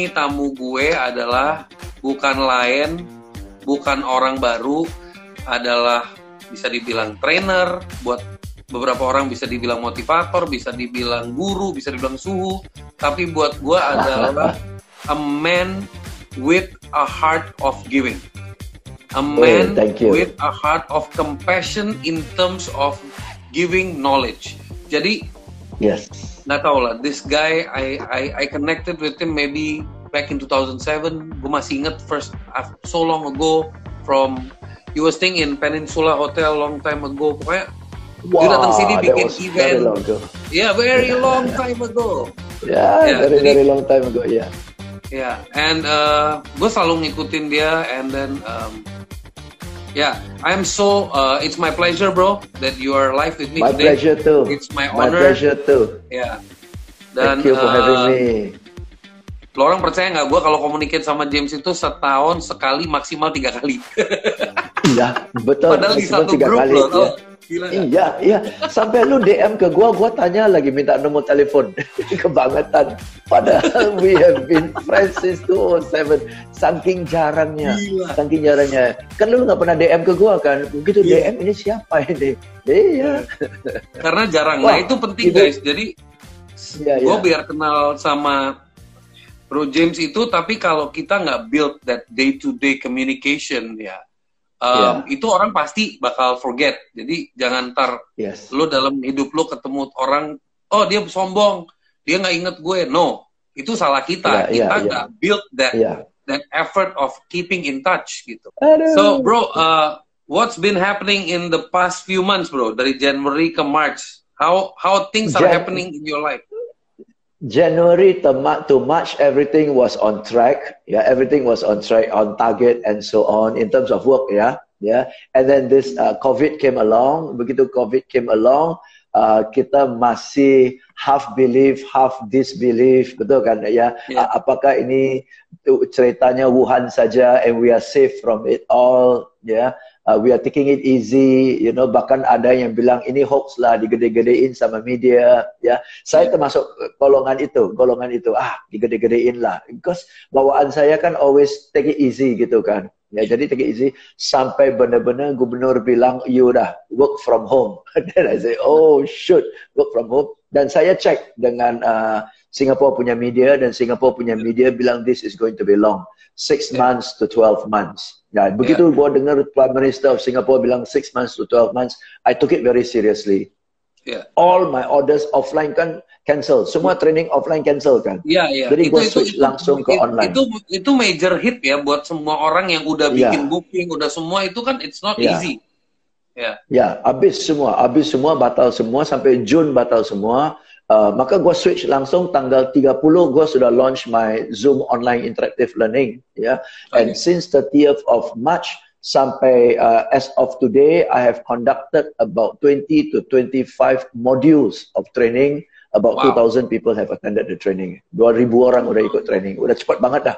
ini tamu gue adalah bukan lain, bukan orang baru, adalah bisa dibilang trainer, buat beberapa orang bisa dibilang motivator, bisa dibilang guru, bisa dibilang suhu, tapi buat gue adalah a man with a heart of giving. A man oh, with a heart of compassion in terms of giving knowledge. Jadi, yes. Lah. This guy, I, I I connected with him maybe back in 2007. Gue masih inget first so long ago from he was staying in Peninsula Hotel long time ago. Pokoknya wow, dia datang sini bikin event. Very long ago. Yeah, very long time ago. Yeah, yeah very jadi, very long time ago. Yeah. Yeah, and uh, gue selalu ngikutin dia, and then um, yeah, I'm so. Uh, it's my pleasure, bro, that you are live with me my today. My pleasure too. It's my honor. My pleasure too. Yeah. Dan, Thank you for uh, having me. Lo orang percaya nggak gue kalau komunikasi sama James itu setahun sekali maksimal tiga kali. iya, betul. Padahal di satu tiga grup kali, loh. Ya. Gila, iya, iya. Sampai lu DM ke gua, gua tanya lagi minta nomor telepon. Kebangetan. Padahal we have been friends since 2007. Saking jarangnya. Gila. Saking jarangnya. Kan lu nggak pernah DM ke gua kan? Begitu yeah. DM ini siapa ini? Iya. Karena jarang. Wah, nah itu penting itu, guys. Jadi yeah, gue yeah. biar kenal sama Bro James itu, tapi kalau kita nggak build that day-to-day communication ya, um, yeah. itu orang pasti bakal forget. Jadi jangan ntar yes. lo dalam hidup lo ketemu orang, oh dia sombong, dia nggak inget gue. No, itu salah kita. Yeah, kita iya, nggak yeah, yeah. build that yeah. that effort of keeping in touch gitu. Aduh. So bro, uh, what's been happening in the past few months, bro? Dari January ke March, how how things are Jan happening in your life? January to, to March, everything was on track. Yeah, everything was on track, on target, and so on in terms of work. Yeah, yeah. And then this uh, COVID came along. Begitu COVID came along, uh, kita masih half believe, half disbelieve, betul kan? Ya, yeah. uh, apakah ini ceritanya Wuhan saja, and we are safe from it all? Ya. Yeah? Uh, we are taking it easy, you know, bahkan ada yang bilang ini hoax lah, digede-gedein sama media, ya. Saya yeah. termasuk golongan itu, golongan itu, ah, digede-gedein lah. Because bawaan saya kan always take it easy gitu kan. Ya, jadi take it easy sampai benar-benar gubernur bilang, you udah work from home. Then I say, oh shoot, work from home. Dan saya cek dengan uh, Singapore punya media dan Singapore punya media bilang this is going to be long. Six yeah. months to 12 months. Ya, begitu yeah. gua dengar Prime Minister of Singapore bilang 6 months to 12 months, I took it very seriously. Yeah. All my orders offline kan cancel. Semua training offline cancel kan. Iya, yeah, iya. Yeah. Jadi gue switch itu, langsung itu, ke online. Itu itu major hit ya buat semua orang yang udah iya. bikin yeah. booking, udah semua itu kan it's not yeah. easy. Ya. Yeah. Ya, yeah, habis semua, habis semua batal semua sampai Jun batal semua. Uh, maka gue switch langsung tanggal 30 gue sudah launch my Zoom online interactive learning ya. Yeah? Okay. And since 30th of March sampai uh, as of today I have conducted about 20 to 25 modules of training. About wow. 2000 people have attended the training. 2000 orang udah ikut training. Udah cepat banget dah.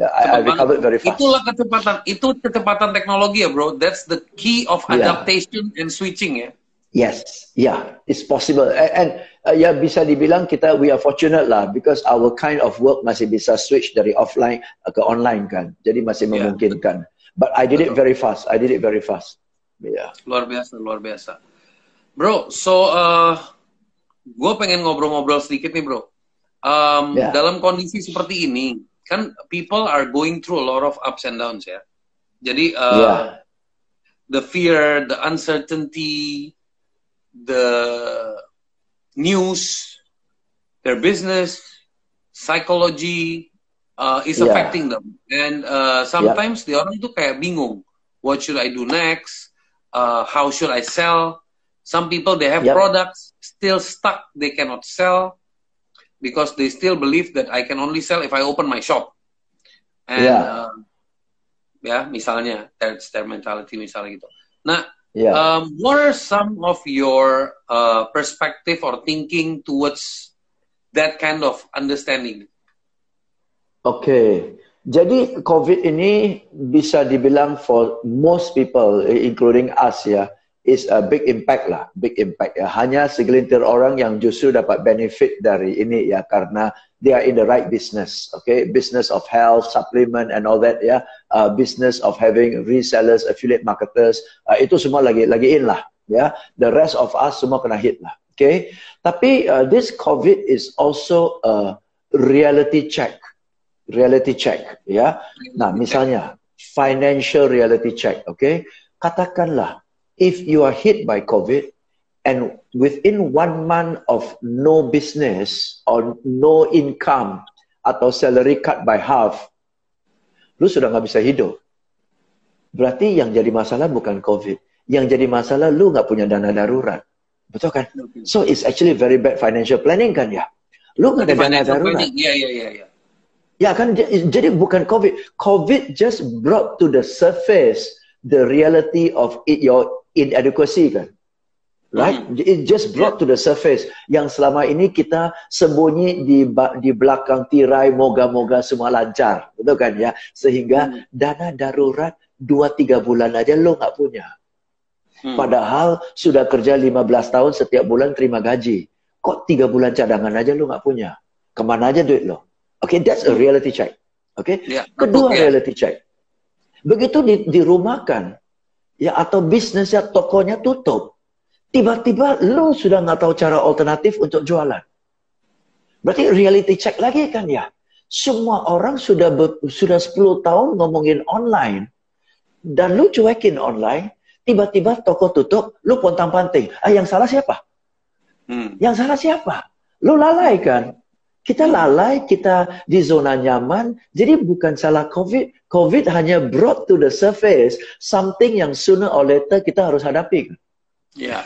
Yeah, I, I recovered very fast. Itulah kecepatan, itu kecepatan teknologi ya, bro. That's the key of adaptation yeah. and switching ya. Yes, yeah, it's possible. And, and uh, ya bisa dibilang kita we are fortunate lah because our kind of work masih bisa switch dari offline uh, ke online kan. Jadi masih yeah. memungkinkan. But I did Betul. it very fast. I did it very fast. Yeah. Luar biasa, luar biasa. Bro, so uh, gue pengen ngobrol-ngobrol sedikit nih bro. Um, yeah. Dalam kondisi seperti ini, kan people are going through a lot of ups and downs ya. Jadi uh, yeah. the fear, the uncertainty, the news, their business, psychology uh, is yeah. affecting them. And uh, sometimes yeah. the orang tuh kayak bingung. What should I do next? Uh, how should I sell? Some people they have yep. products still stuck. They cannot sell because they still believe that I can only sell if I open my shop. And yeah, uh, ya misalnya that's their mentality misalnya gitu. Nah Yeah. Um, what are some of your uh, perspective or thinking towards that kind of understanding? Oke, okay. jadi COVID ini bisa dibilang for most people, including us ya, is a big impact lah, big impact ya. Hanya segelintir orang yang justru dapat benefit dari ini ya, karena they are in the right business. Okay, business of health, supplement, and all that. Yeah, uh, business of having resellers, affiliate marketers. Uh, itu semua lagi lagi in lah. Yeah, the rest of us semua kena hit lah. Okay, tapi uh, this COVID is also a reality check. Reality check. Ya, nah misalnya financial reality check. Okay, katakanlah if you are hit by COVID and within one month of no business or no income atau salary cut by half, lu sudah nggak bisa hidup. Berarti yang jadi masalah bukan COVID. Yang jadi masalah lu nggak punya dana darurat. Betul kan? So it's actually very bad financial planning kan ya? Lu nggak ada dana darurat. Iya, iya, iya. Ya. ya kan, jadi bukan COVID. COVID just brought to the surface the reality of it, your inadequacy kan. Right? Mm. It just brought to the surface yang selama ini kita sembunyi di di belakang tirai moga-moga semua lancar, betul kan ya? Sehingga mm. dana darurat 2 3 bulan aja lo nggak punya. Mm. Padahal sudah kerja 15 tahun setiap bulan terima gaji. Kok tiga bulan cadangan aja lo nggak punya? Ke mana aja duit lo? Oke, okay, that's a reality check. Oke. Okay? Yeah, Kedua okay. reality check. Begitu di, dirumahkan, ya atau bisnisnya tokonya tutup, Tiba-tiba lu sudah nggak tahu cara alternatif untuk jualan. Berarti reality check lagi kan ya. Semua orang sudah ber, sudah 10 tahun ngomongin online. Dan lu cuekin online, tiba-tiba toko tutup, lu pontang panting. Ah, yang salah siapa? Hmm. Yang salah siapa? Lu lalai kan? Kita lalai, kita di zona nyaman. Jadi bukan salah COVID. COVID hanya brought to the surface something yang sooner or later kita harus hadapi. Ya.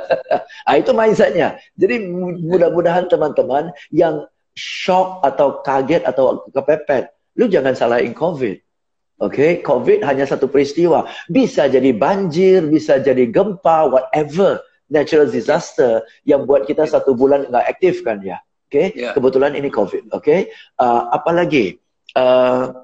ah, itu mindsetnya. Jadi mudah-mudahan teman-teman yang shock atau kaget atau kepepet, lu jangan salahin COVID. Oke, okay? COVID hanya satu peristiwa. Bisa jadi banjir, bisa jadi gempa, whatever natural disaster yang buat kita satu bulan nggak aktif kan ya. Oke, okay? Ya. yeah. kebetulan ini COVID. Oke, okay? uh, apalagi uh,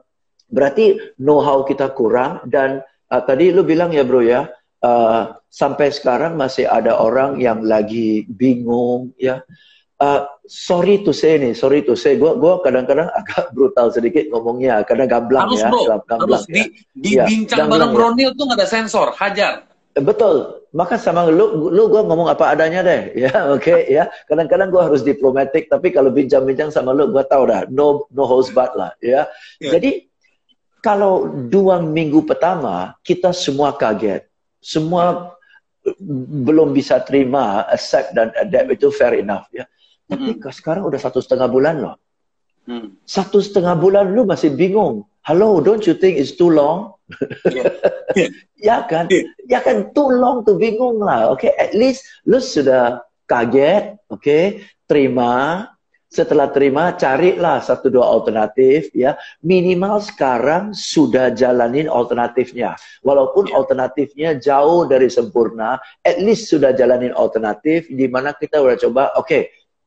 berarti know-how kita kurang dan uh, tadi lu bilang ya bro ya, uh, sampai sekarang masih ada orang yang lagi bingung ya. Uh, sorry to say nih, sorry to say, gue gua kadang-kadang agak brutal sedikit ngomongnya, karena gamblang harus, ya, bro, gamblang harus ya. di, di ya, bincang bareng Bronil tuh gak ada sensor, hajar. Betul, maka sama lu, lu gue ngomong apa adanya deh, ya, oke, okay, ya. Kadang-kadang gue harus diplomatik, tapi kalau bincang-bincang sama lu, gue tau dah, no, no holds barred lah, ya. Yeah. Jadi kalau dua minggu pertama kita semua kaget, semua belum bisa terima, accept dan adapt itu fair enough ya. Tapi hmm. sekarang udah satu setengah bulan loh. Hmm. Satu setengah bulan lu masih bingung. Hello, don't you think it's too long? Yeah. yeah. ya kan? Yeah. Ya kan too long tuh bingung lah. Oke, okay? at least lu sudah kaget, oke? Okay? Terima, setelah terima carilah satu dua alternatif ya minimal sekarang sudah jalanin alternatifnya walaupun yeah. alternatifnya jauh dari sempurna at least sudah jalanin alternatif di mana kita udah coba oke okay,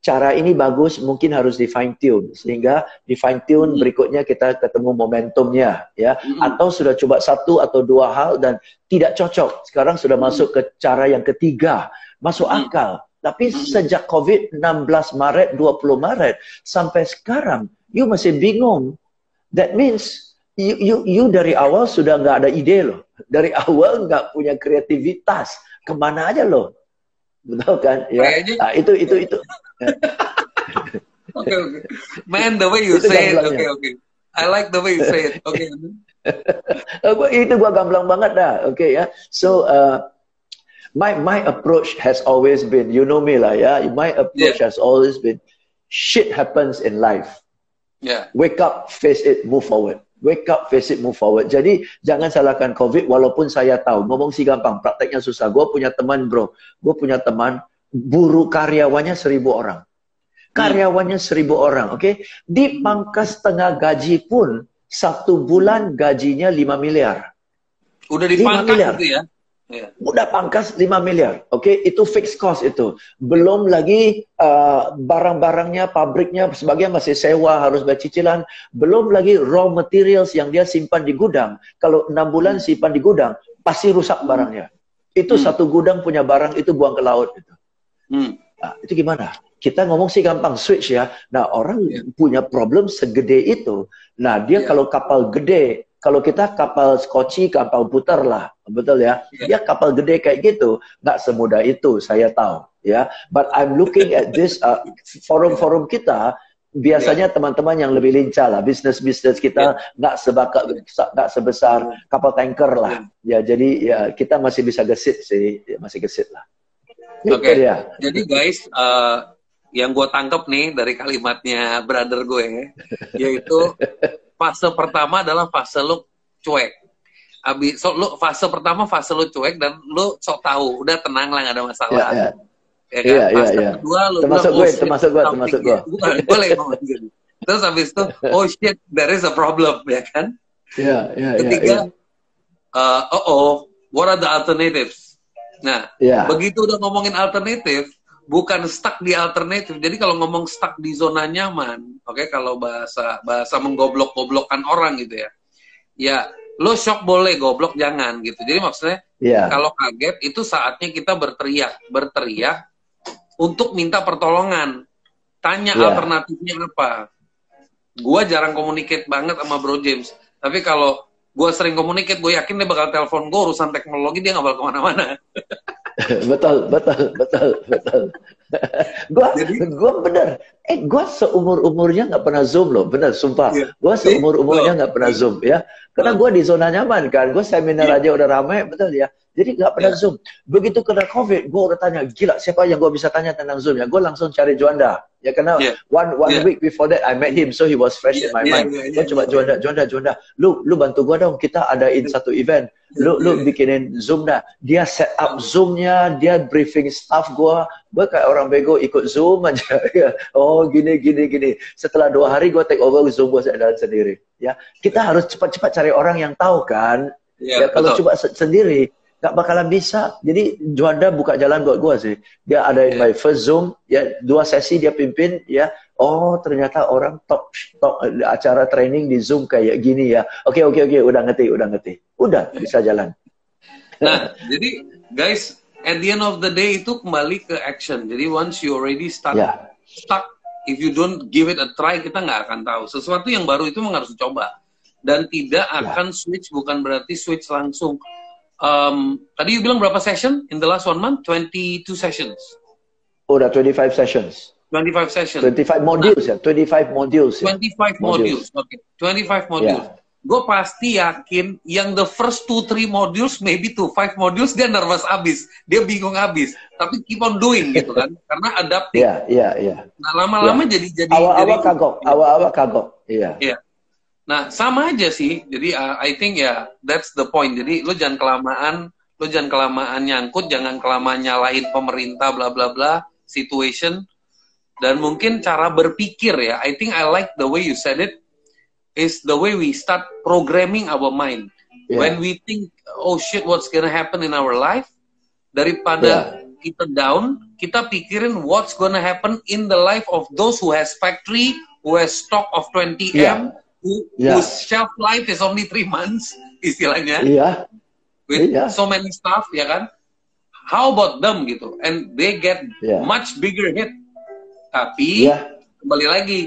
cara ini bagus mungkin harus di fine tune sehingga di fine tune mm. berikutnya kita ketemu momentumnya ya mm. atau sudah coba satu atau dua hal dan tidak cocok sekarang sudah mm. masuk ke cara yang ketiga masuk akal tapi hmm. sejak COVID 16 Maret, 20 Maret sampai sekarang, you masih bingung. That means you, you, you dari awal sudah nggak ada ide loh. Dari awal nggak punya kreativitas. Ke mana aja loh? Betul kan? Ya. Nah, itu itu itu. Oke oke. Man, the way you say it, okay. Okay. I like the way you say it. Okay. itu gua gamblang banget dah. Okay, ya. So uh, my my approach has always been you know me lah ya my approach yeah. has always been shit happens in life yeah wake up face it move forward wake up face it move forward. Jadi jangan salahkan covid walaupun saya tahu. Ngomong sih gampang prakteknya susah. Gue punya teman bro. Gue punya teman buru karyawannya seribu orang. Karyawannya seribu orang oke? Okay? dipangkas setengah gaji pun satu bulan gajinya lima miliar. Udah dipangkas gitu ya Yeah. Udah pangkas 5 miliar. Oke, okay? itu fixed cost itu. Belum lagi uh, barang-barangnya, pabriknya sebagian masih sewa, harus bayar cicilan. Belum lagi raw materials yang dia simpan di gudang. Kalau 6 bulan hmm. simpan di gudang, pasti rusak barangnya. Itu hmm. satu gudang punya barang itu buang ke laut itu. Hmm. Nah, itu gimana? kita ngomong sih gampang switch ya. Nah orang yeah. punya problem segede itu. Nah dia yeah. kalau kapal gede, kalau kita kapal skoci, kapal putar lah, betul ya. Yeah. Dia kapal gede kayak gitu, nggak semudah itu saya tahu ya. But I'm looking at this uh, forum-forum kita biasanya teman-teman yeah. yang lebih lincah lah bisnis-bisnis kita ya. nggak yeah. sebakar nggak sebesar kapal tanker lah yeah. ya jadi ya kita masih bisa gesit sih ya, masih gesit lah Oke, okay. ya. jadi guys, uh, yang gue tangkap nih dari kalimatnya brother gue, yaitu fase pertama adalah fase lu cuek. Abis, so, lu fase pertama fase lu cuek dan lu sok tahu, udah tenang lah gak ada masalah. Yeah, yeah. Ya kan? Iya, iya, iya. Kedua, lu termasuk gue, oh, termasuk gue, termasuk gue. Bukan, boleh ngomong gitu. Terus habis itu, oh shit, there is a problem, ya kan? Iya, yeah, iya, yeah, Ketiga, yeah, yeah. uh, oh oh, what are the alternatives? Nah, yeah. begitu udah ngomongin alternatif, bukan stuck di alternatif. Jadi kalau ngomong stuck di zona nyaman, oke okay, kalau bahasa bahasa menggoblok-goblokkan orang gitu ya. Ya, lo shock boleh, goblok jangan gitu. Jadi maksudnya yeah. kalau kaget itu saatnya kita berteriak, berteriak untuk minta pertolongan. Tanya yeah. alternatifnya apa. Gua jarang komunikasi banget sama Bro James. Tapi kalau gue sering komunikasi, gue yakin dia bakal telepon gue urusan teknologi dia nggak bakal ke mana-mana. betul, betul, betul, betul. gue, gue bener. Eh, gue seumur umurnya nggak pernah zoom loh, bener, sumpah. Yeah. Gue seumur umurnya nggak pernah zoom ya, karena gue di zona nyaman kan. Gue seminar yeah. aja udah ramai, betul ya. Jadi nggak pernah yeah. Zoom. Begitu kena COVID, gue udah tanya, gila siapa yang gue bisa tanya tentang Zoom ya? Gue langsung cari Juanda. Ya karena yeah. one one yeah. week before that I met him, so he was fresh yeah, in my yeah, mind. Yeah, yeah, gue yeah, coba yeah. Juanda, Juanda, Juanda. Lu lu bantu gue dong, kita adain satu event. Lu lu bikinin Zoom dah. Dia set up Zoomnya, dia briefing staff gue. Gue kayak orang bego ikut Zoom aja. Ya. oh gini gini gini. Setelah dua hari gue take over Zoom gue sendiri. Ya kita harus cepat-cepat cari orang yang tahu kan. Yeah, ya kalau coba sendiri tak bakalan bisa. Jadi Juanda buka jalan buat gua sih. Dia ada yeah. my first Zoom, ya dua sesi dia pimpin, ya. Oh ternyata orang top top acara training di Zoom kayak gini ya. Oke okay, oke okay, oke, okay. udah ngerti, udah ngerti. Udah bisa jalan. Nah, jadi guys, at the end of the day itu kembali ke action. Jadi once you already start yeah. stuck, if you don't give it a try, kita nggak akan tahu. Sesuatu yang baru itu memang harus dicoba. Dan tidak ya. akan yeah. switch bukan berarti switch langsung um, tadi you bilang berapa session in the last one month? 22 sessions. Oh, udah 25 sessions. 25 sessions. 25 modules nah, ya, 25 modules. Ya. 25 modules. Oke, okay. 25 modules. Yeah. Gue pasti yakin yang the first two three modules, maybe two five modules dia nervous abis, dia bingung abis. Tapi keep on doing gitu kan, karena adaptif. Iya, iya, iya. Nah lama-lama yeah. jadi jadi. Awal-awal kagok, awal-awal kagok. Iya. Iya. Nah, sama aja sih. Jadi uh, I think ya yeah, that's the point. Jadi lo jangan kelamaan, lo jangan kelamaan nyangkut, jangan kelamaan nyalahin pemerintah bla bla bla situation dan mungkin cara berpikir ya. I think I like the way you said it is the way we start programming our mind. Yeah. When we think oh shit what's gonna happen in our life daripada yeah. kita down, kita pikirin what's gonna happen in the life of those who has factory, who has stock of 20 M, who, yeah. whose shelf life is only three months istilahnya yeah. with yeah. so many stuff ya kan how about them gitu and they get yeah. much bigger hit tapi yeah. kembali lagi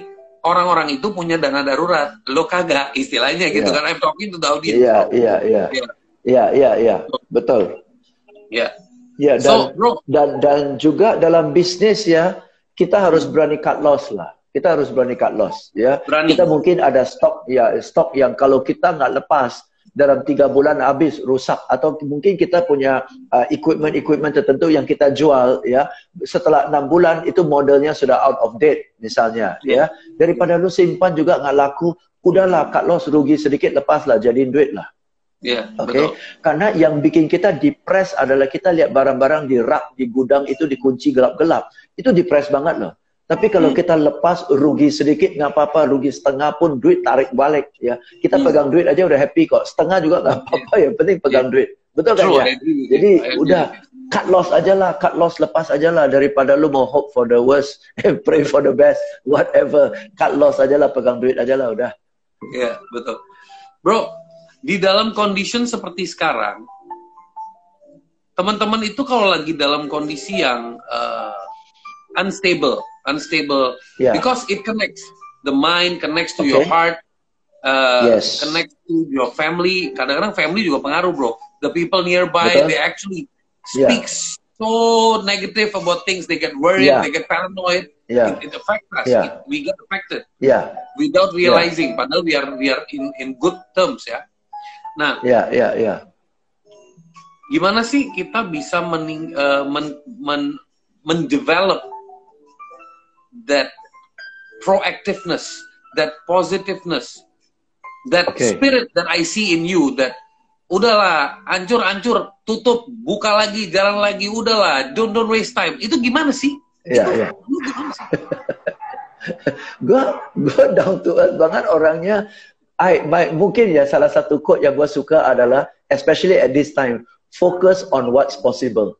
orang-orang itu punya dana darurat. Lo kagak istilahnya gitu yeah. kan. I'm talking to the audience. Iya iya iya. Iya. Iya iya betul. Ya yeah. ya dan so, bro, dan dan juga dalam bisnis ya kita harus berani cut loss lah. Kita harus berani cut loss ya. Berani. kita mungkin ada stok ya stok yang kalau kita nggak lepas dalam tiga bulan habis rusak atau mungkin kita punya uh, equipment equipment tertentu yang kita jual ya setelah enam bulan itu modelnya sudah out of date misalnya yeah. ya daripada lu simpan juga nggak laku udahlah cut loss rugi sedikit lepaslah jadiin duit lah Yeah, okay? betul. Karena yang bikin kita depres adalah kita lihat barang-barang di rak, di gudang itu dikunci gelap-gelap. Itu depres banget loh. Tapi kalau hmm. kita lepas rugi sedikit nggak apa-apa, rugi setengah pun duit tarik balik ya. Kita hmm. pegang duit aja udah happy kok. Setengah juga nggak apa-apa ya, penting pegang yeah. duit. Betul kan ya? Jadi udah cut loss aja lah, cut loss lepas aja lah daripada lu mau hope for the worst, pray for the best, whatever. Cut loss aja lah, pegang duit aja lah udah. Iya, yeah, betul. Bro, di dalam condition seperti sekarang, teman-teman itu kalau lagi dalam kondisi yang uh, unstable, unstable yeah. because it connects the mind connects to okay. your heart uh, yes. connect to your family kadang-kadang family juga pengaruh bro the people nearby Betul. they actually speaks yeah. so negative about things they get worried yeah. they get paranoid yeah. it, it affects us yeah. it, we get affected yeah. without realizing yeah. padahal we are we are in in good terms ya nah yeah, yeah, yeah. gimana sih kita bisa mening, uh, men, men, mendevelop that proactiveness that positiveness that okay. spirit that I see in you that udahlah hancur hancur tutup buka lagi jalan lagi udahlah don't don't waste time. Itu gimana sih? Iya, iya. gue gue down to earth banget orangnya. I, my, mungkin ya salah satu quote yang gue suka adalah especially at this time focus on what's possible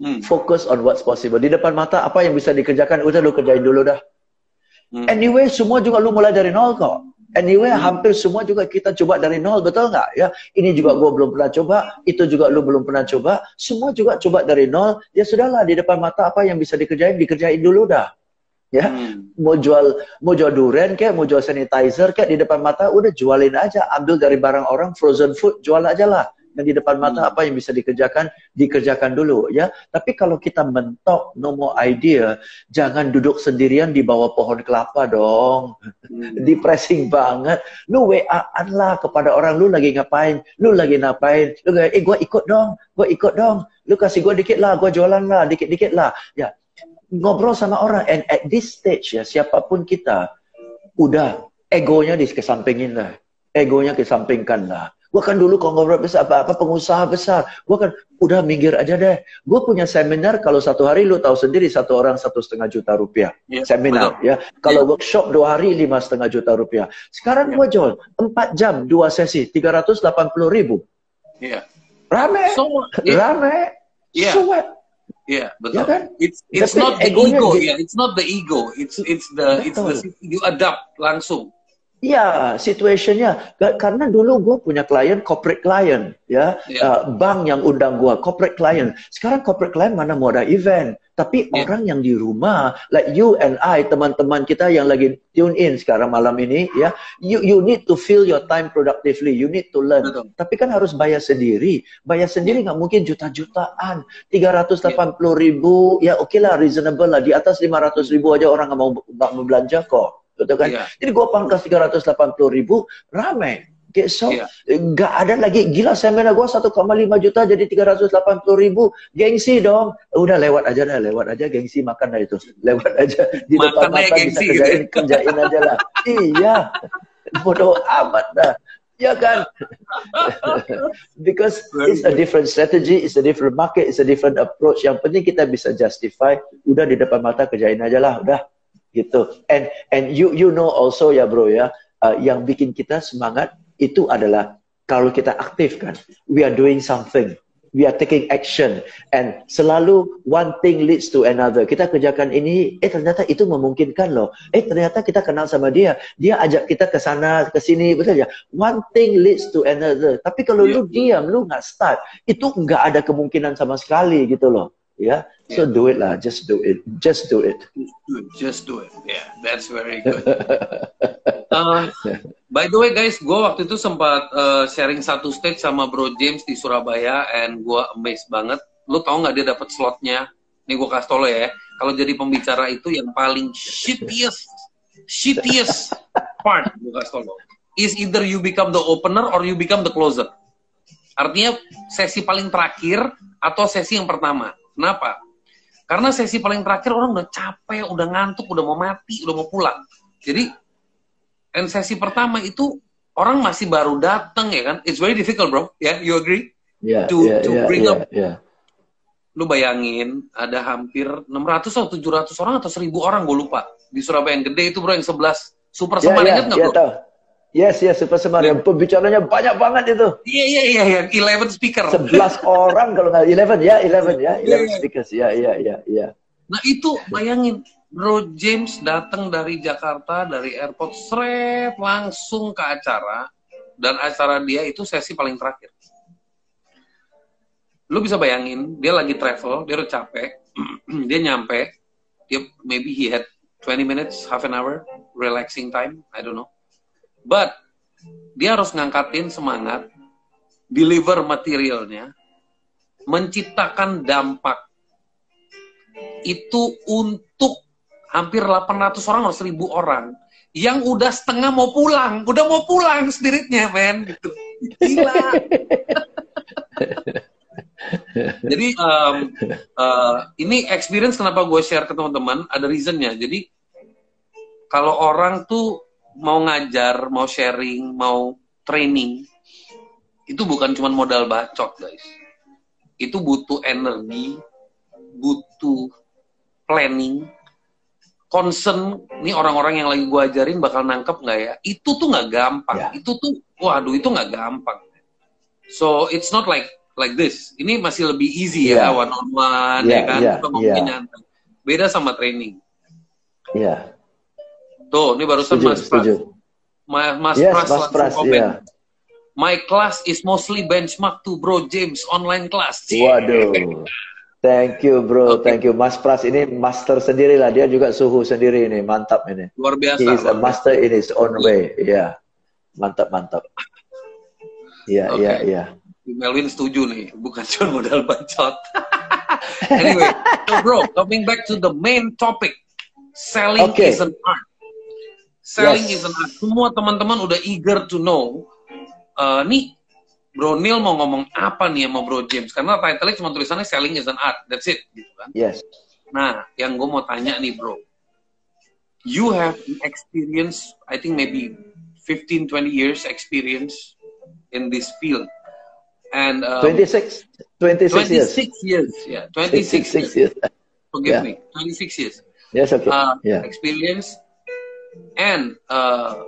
hmm. focus on what's possible di depan mata apa yang bisa dikerjakan udah lu kerjain dulu dah hmm. anyway semua juga lu mulai dari nol kok Anyway, hmm. hampir semua juga kita coba dari nol, betul nggak? Ya, ini juga gue belum pernah coba, itu juga lu belum pernah coba, semua juga coba dari nol. Ya sudahlah, di depan mata apa yang bisa dikerjain, dikerjain dulu dah. Ya, hmm. mau jual mau jual durian kayak, mau jual sanitizer kayak di depan mata, udah jualin aja, ambil dari barang orang, frozen food, jual aja lah yang di depan mata hmm. apa yang bisa dikerjakan? Dikerjakan dulu ya. Tapi kalau kita mentok no more idea jangan duduk sendirian di bawah pohon kelapa dong. Hmm. depressing banget. Lu WA-an lah kepada orang lu lagi ngapain? Lu lagi ngapain? Lu kayak eh gua ikut dong gua ikut dong. Lu kasih gua dikit lah gua jualan lah dikit-dikit lah. Ya ngobrol sama orang. And at this stage ya siapa pun kita udah egonya dikesampingin lah. Egonya kesampingkan lah Gue kan dulu konglomerat besar, apa-apa pengusaha besar. Gue kan udah minggir aja deh. Gue punya seminar kalau satu hari lu tahu sendiri satu orang satu setengah juta rupiah. Yeah, seminar betul. ya. Kalau yeah. workshop dua hari lima setengah juta rupiah. Sekarang yeah. gue jual empat jam dua sesi tiga ratus delapan puluh ribu. Iya. Yeah. Rame. So, yeah. Rame. Yeah. So what? Yeah, betul. Ya kan? It's it's Tapi not the ego, yeah. It's not the ego. It's it's the betul. it's the you adapt langsung. Ya, situationnya karena dulu gue punya klien corporate client, ya, yeah. uh, bank yang undang gue corporate client. Sekarang corporate client mana mau ada event, tapi yeah. orang yang di rumah, like you and I, teman-teman kita yang lagi tune in sekarang malam ini, ya, you you need to fill your time productively, you need to learn. Betul. Tapi kan harus bayar sendiri, bayar sendiri nggak yeah. mungkin juta-jutaan, tiga ratus delapan puluh ribu, ya oke okay lah reasonable lah, di atas lima ratus ribu aja orang nggak mau nggak mau belanja kok betul kan? Yeah. Jadi gua pangkas 380 ribu, ramai. Okay, so yeah. nggak ada lagi. Gila seminar gua 1,5 juta jadi 380 ribu. Gengsi dong. Udah lewat aja dah lewat aja. Gengsi makan dah itu. Lewat aja. Di depan mata bisa gitu kerjain gitu. kerjain aja lah. Iya. Bodoh amat dah. Ya kan? Because it's a different strategy it's a different market it's a different approach. Yang penting kita bisa justify. Udah di depan mata kerjain aja lah. Udah gitu. And and you you know also ya bro ya uh, yang bikin kita semangat itu adalah kalau kita aktif kan we are doing something. We are taking action. And selalu one thing leads to another. Kita kerjakan ini eh ternyata itu memungkinkan loh. Eh ternyata kita kenal sama dia. Dia ajak kita ke sana ke sini betul ya? One thing leads to another. Tapi kalau yeah. lu diam lu nggak start itu nggak ada kemungkinan sama sekali gitu loh Yeah. So yeah. do it lah. Just do it. Just do it. Just do it. Yeah, that's very good. uh, by the way, guys, gue waktu itu sempat uh, sharing satu stage sama Bro James di Surabaya, and gue amazed banget. Lu tau nggak dia dapat slotnya? Nih gue kasih tau lo ya. Kalau jadi pembicara itu yang paling shittiest, shittiest part gue kasih tau lo. Is either you become the opener or you become the closer. Artinya sesi paling terakhir atau sesi yang pertama Kenapa? Karena sesi paling terakhir orang udah capek, udah ngantuk, udah mau mati, udah mau pulang. Jadi, dan sesi pertama itu orang masih baru datang ya kan. It's very difficult bro, ya, yeah? you agree? Yeah, to yeah, to yeah, bring yeah, up. Yeah. Lu bayangin ada hampir 600 atau 700 orang atau 1000 orang gue lupa di Surabaya yang gede itu bro yang 11 super yeah, semar yeah, ingat nggak yeah, bro? Tahu. Yes, yes, Super Semar. Yang pembicaranya banyak banget itu. Iya, iya, iya, yang 11 speaker. 11 orang kalau nggak 11 ya, 11 ya, 11 yeah, yeah. speakers. Ya, iya, iya, iya. Nah, itu bayangin Bro James datang dari Jakarta dari airport seret langsung ke acara dan acara dia itu sesi paling terakhir. Lu bisa bayangin, dia lagi travel, dia udah capek, dia nyampe, Yep, maybe he had 20 minutes, half an hour, relaxing time, I don't know. But dia harus ngangkatin semangat, deliver materialnya, menciptakan dampak itu untuk hampir 800 orang atau 1000 orang yang udah setengah mau pulang, udah mau pulang spiritnya, men, gitu. Gila. Jadi um, uh, ini experience kenapa gue share ke teman-teman ada reasonnya. Jadi kalau orang tuh mau ngajar, mau sharing, mau training, itu bukan cuma modal bacot guys. Itu butuh energi, butuh planning, concern. Nih orang-orang yang lagi gue ajarin bakal nangkep nggak ya? Itu tuh nggak gampang. Yeah. Itu tuh, waduh itu nggak gampang. So it's not like like this. Ini masih lebih easy yeah. ya one on one yeah, ya kan, yeah, yeah. Beda sama training. Iya. Yeah. Tuh, ini barusan setuju, Mas Pras. Mas, Mas yes, Pras Mas Pras, yeah. My class is mostly benchmark to Bro James online class. Waduh. Thank you bro, okay. thank you. Mas Pras ini master sendiri lah, dia juga suhu sendiri ini, mantap ini. Luar biasa. He is a master in his own way, ya. Yeah. Mantap, mantap. Iya, iya, iya. Melvin setuju nih, bukan cuma modal bacot. anyway, so bro, coming back to the main topic, selling okay. is an art. Selling yes. is an art. Semua teman-teman udah eager to know. Uh, nih, Bro Neil mau ngomong apa nih sama Bro James? Karena title-nya cuma tulisannya selling is an art. That's it, gitu kan? Yes. Nah, yang gue mau tanya nih, Bro. You have experience, I think maybe 15, 20 years experience in this field and um, 26 26, 26 years. years yeah 26 six, six years. years forgive yeah. me 26 years yes okay uh, yeah experience and uh,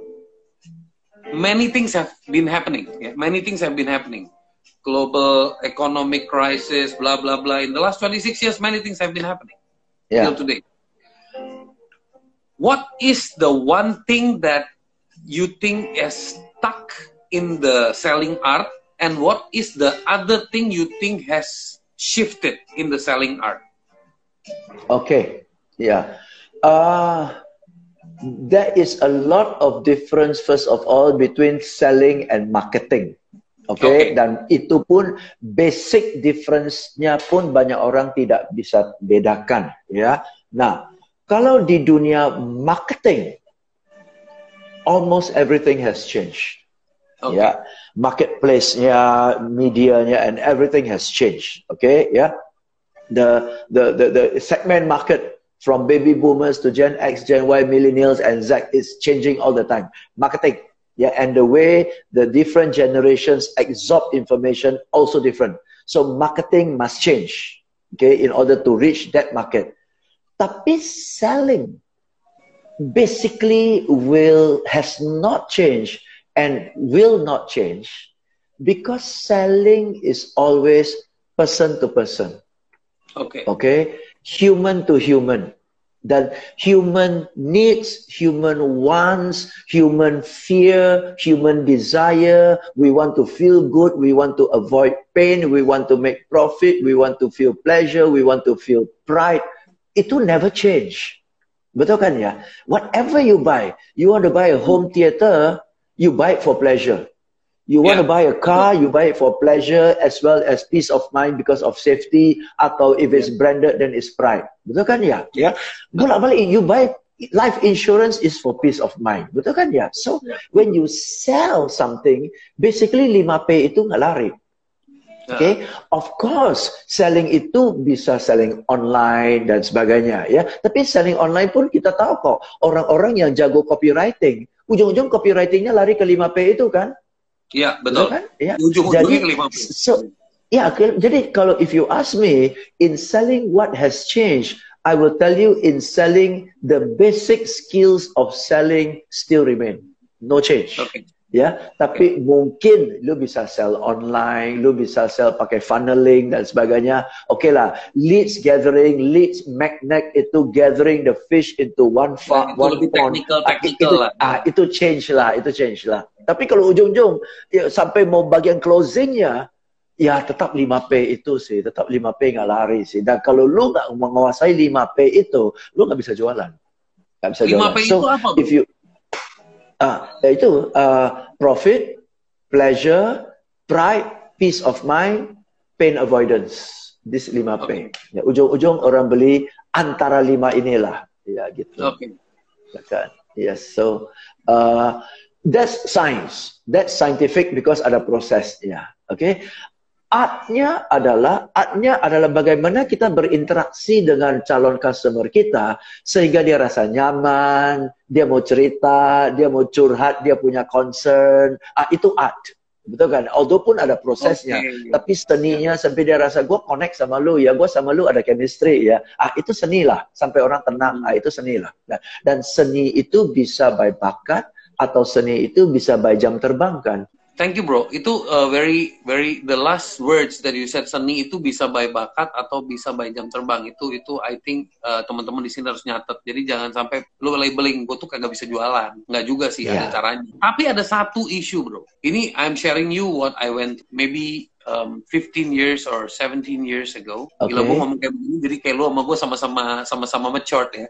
many things have been happening yeah? many things have been happening. Global economic crisis blah blah blah. In the last 26 years many things have been happening yeah. till today. What is the one thing that you think is stuck in the selling art? And what is the other thing you think has shifted in the selling art? Okay. Yeah. Uh, there is a lot of difference first of all between selling and marketing okay? okay dan itu pun basic difference-nya pun banyak orang tidak bisa bedakan ya nah kalau di dunia marketing almost everything has changed okay. ya marketplace-nya, media-nya, and everything has changed. Okay, yeah. The, the the the segment market from baby boomers to Gen X, Gen Y, millennials, and Z is changing all the time. Marketing, yeah, and the way the different generations absorb information also different. So marketing must change, okay, in order to reach that market. Tapi selling basically will has not changed and will not change because selling is always person to person. Okay. Okay. Human to human. That human needs, human wants, human fear, human desire. We want to feel good. We want to avoid pain. We want to make profit. We want to feel pleasure. We want to feel pride. It will never change. Betul kan ya? Whatever you buy, you want to buy a home theater, you buy it for pleasure. You want yeah. to buy a car, you buy it for pleasure as well as peace of mind because of safety atau if it's branded then it's pride. Betul kan ya? Ya. Bolak-balik you buy life insurance is for peace of mind. Betul kan ya? So when you sell something, basically 5P itu nggak lari. Okay, of course selling itu bisa selling online dan sebagainya ya. Tapi selling online pun kita tahu kok orang-orang yang jago copywriting ujung-ujung copywritingnya lari ke 5P itu kan? Iya, betul. betul kan? Ya. Ujung-ujungnya ke 5P. So, ya, jadi kalau if you ask me, in selling what has changed, I will tell you in selling, the basic skills of selling still remain. No change. Okay. Ya tapi okay. mungkin lu bisa sell online lu bisa sell pakai funneling dan sebagainya oke okay lah leads gathering leads magnet itu gathering the fish into one farm ya, one lebih pond technical, ah, technical itu, lah. ah itu change lah itu change lah tapi kalau ujung-ujung ya, sampai mau bagian closingnya ya tetap 5P itu sih, tetap 5P nggak lari sih. Dan kalau lu nggak menguasai 5P itu, lu nggak bisa jualan. Nggak bisa 5P jualan. 5P so, itu apa? If you, ah, ya itu uh, profit, pleasure, pride, peace of mind, pain avoidance. This 5P. Okay. Ya, ujung-ujung orang beli antara lima inilah. Ya gitu. Oke. Okay. Ya kan? Yes. So uh, that's science. That's scientific because ada prosesnya. Oke. Okay? Artnya adalah artnya adalah bagaimana kita berinteraksi dengan calon customer kita sehingga dia rasa nyaman, dia mau cerita, dia mau curhat, dia punya concern. Ah itu art. Betul kan? Although pun ada prosesnya, okay. tapi seninya sampai dia rasa gue connect sama lu ya, gue sama lu ada chemistry ya. Ah itu seni lah, sampai orang tenang. Ah itu seni lah. Nah, dan seni itu bisa by bakat atau seni itu bisa by jam terbang kan? Thank you bro. Itu uh, very very the last words that you said seni itu bisa by bakat atau bisa by jam terbang. Itu itu I think uh, teman-teman di sini harus nyatet. Jadi jangan sampai lu labeling gue tuh kagak bisa jualan. Nggak juga sih yeah. ada caranya. Tapi ada satu issue bro. Ini I'm sharing you what I went maybe um, 15 years or 17 years ago. Okay. Gila gue ngomong kayak begini, jadi kayak lu sama gue sama-sama sama-sama matured ya.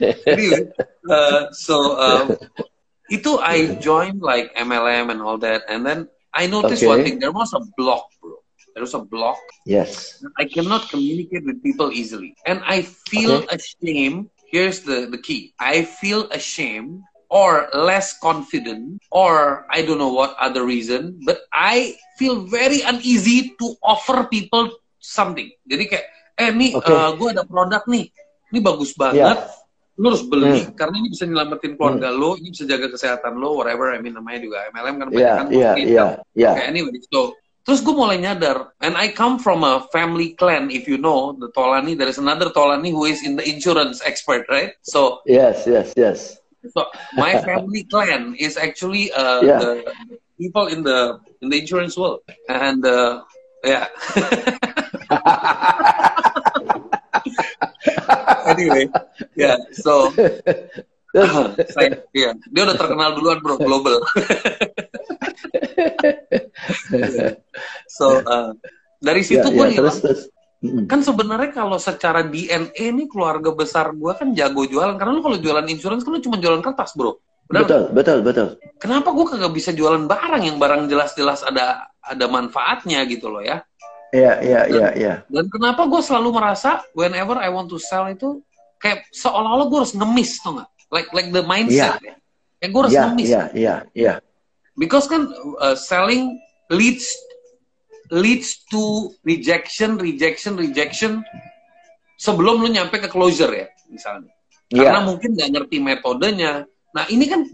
anyway, uh, so um, itu I joined like MLM and all that, and then I noticed okay. one thing. There was a block, bro. There was a block. Yes. I cannot communicate with people easily, and I feel okay. ashamed. Here's the the key. I feel ashamed or less confident or I don't know what other reason, but I feel very uneasy to offer people something. Jadi kayak, eh nih, okay. uh, gue ada produk nih, ini bagus banget. Yeah lu harus beli hmm. karena ini bisa nyelamatin keluarga hmm. lo, ini bisa jaga kesehatan lo, whatever. I mean namanya juga MLM kan banyak yeah, kan. Iya, iya, iya. Anyway, so terus gue mulai nyadar, and I come from a family clan. If you know the Tolani, there is another Tolani who is in the insurance expert, right? So yes, yes, yes. So my family clan is actually uh, yeah. the people in the in the insurance world, and uh, yeah. anyway, ya, yeah, so saya, yeah, dia udah terkenal duluan bro, global. so uh, dari situ yeah, gue yeah, terus, terus. kan sebenarnya kalau secara DNA nih keluarga besar gue kan jago jualan karena lu kalau jualan insurance kan lu cuma jualan kertas bro. Benar? Betul, betul, betul. Kenapa gue kagak bisa jualan barang yang barang jelas-jelas ada ada manfaatnya gitu loh ya? Iya, iya, iya, iya. Dan kenapa gue selalu merasa whenever I want to sell itu kayak seolah-olah gue harus ngemis tuh nggak? Like like the mindset yeah. ya. Kayak gue harus yeah, ngemis. Iya, yeah, iya, yeah, iya. Yeah. Because kan uh, selling leads leads to rejection, rejection, rejection sebelum lu nyampe ke closure ya, misalnya. Yeah. Karena mungkin nggak ngerti metodenya. Nah ini kan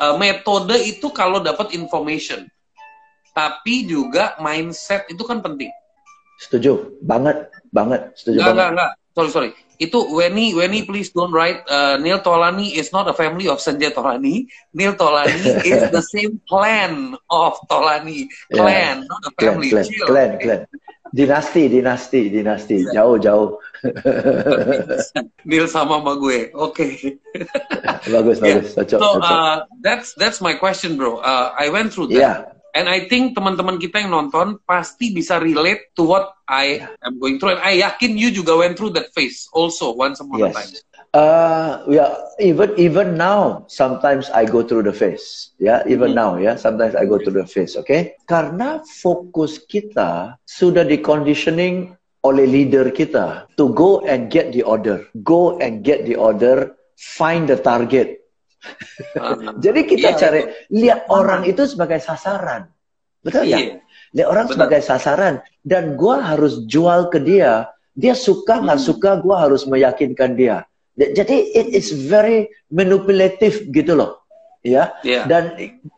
uh, metode itu kalau dapat information, tapi juga mindset itu kan penting. Setuju, banget, banget, setuju enggak, banget. Enggak, enggak, sorry, sorry. Itu Weni, Weni please don't write. Uh, Neil Tolani is not a family of Sanjay Tolani. Neil Tolani is the same clan of Tolani. Clan, yeah. not a family. Clan, clan, clan, clan. Dinasti, dinasti, dinasti. Yeah. Jauh, jauh. Neil sama sama gue. Oke. Okay. bagus, bagus. Yeah. Cocok, so, uh, that's that's my question, bro. Uh, I went through that. Yeah And I think teman-teman kita yang nonton pasti bisa relate to what I am going through. And I yakin you juga went through that phase also once upon yes. a time. Uh, yeah, even even now, sometimes I go through the phase. Yeah, even mm -hmm. now, yeah, sometimes I go through the phase. Okay, karena fokus kita sudah di conditioning oleh leader kita to go and get the order, go and get the order, find the target, Jadi kita iya, cari lihat orang itu sebagai sasaran. Betul ya? Iya. Lihat orang Betul. sebagai sasaran dan gua harus jual ke dia. Dia suka nggak hmm. suka, gua harus meyakinkan dia. Jadi it is very manipulative gitu loh. Ya. Yeah. Dan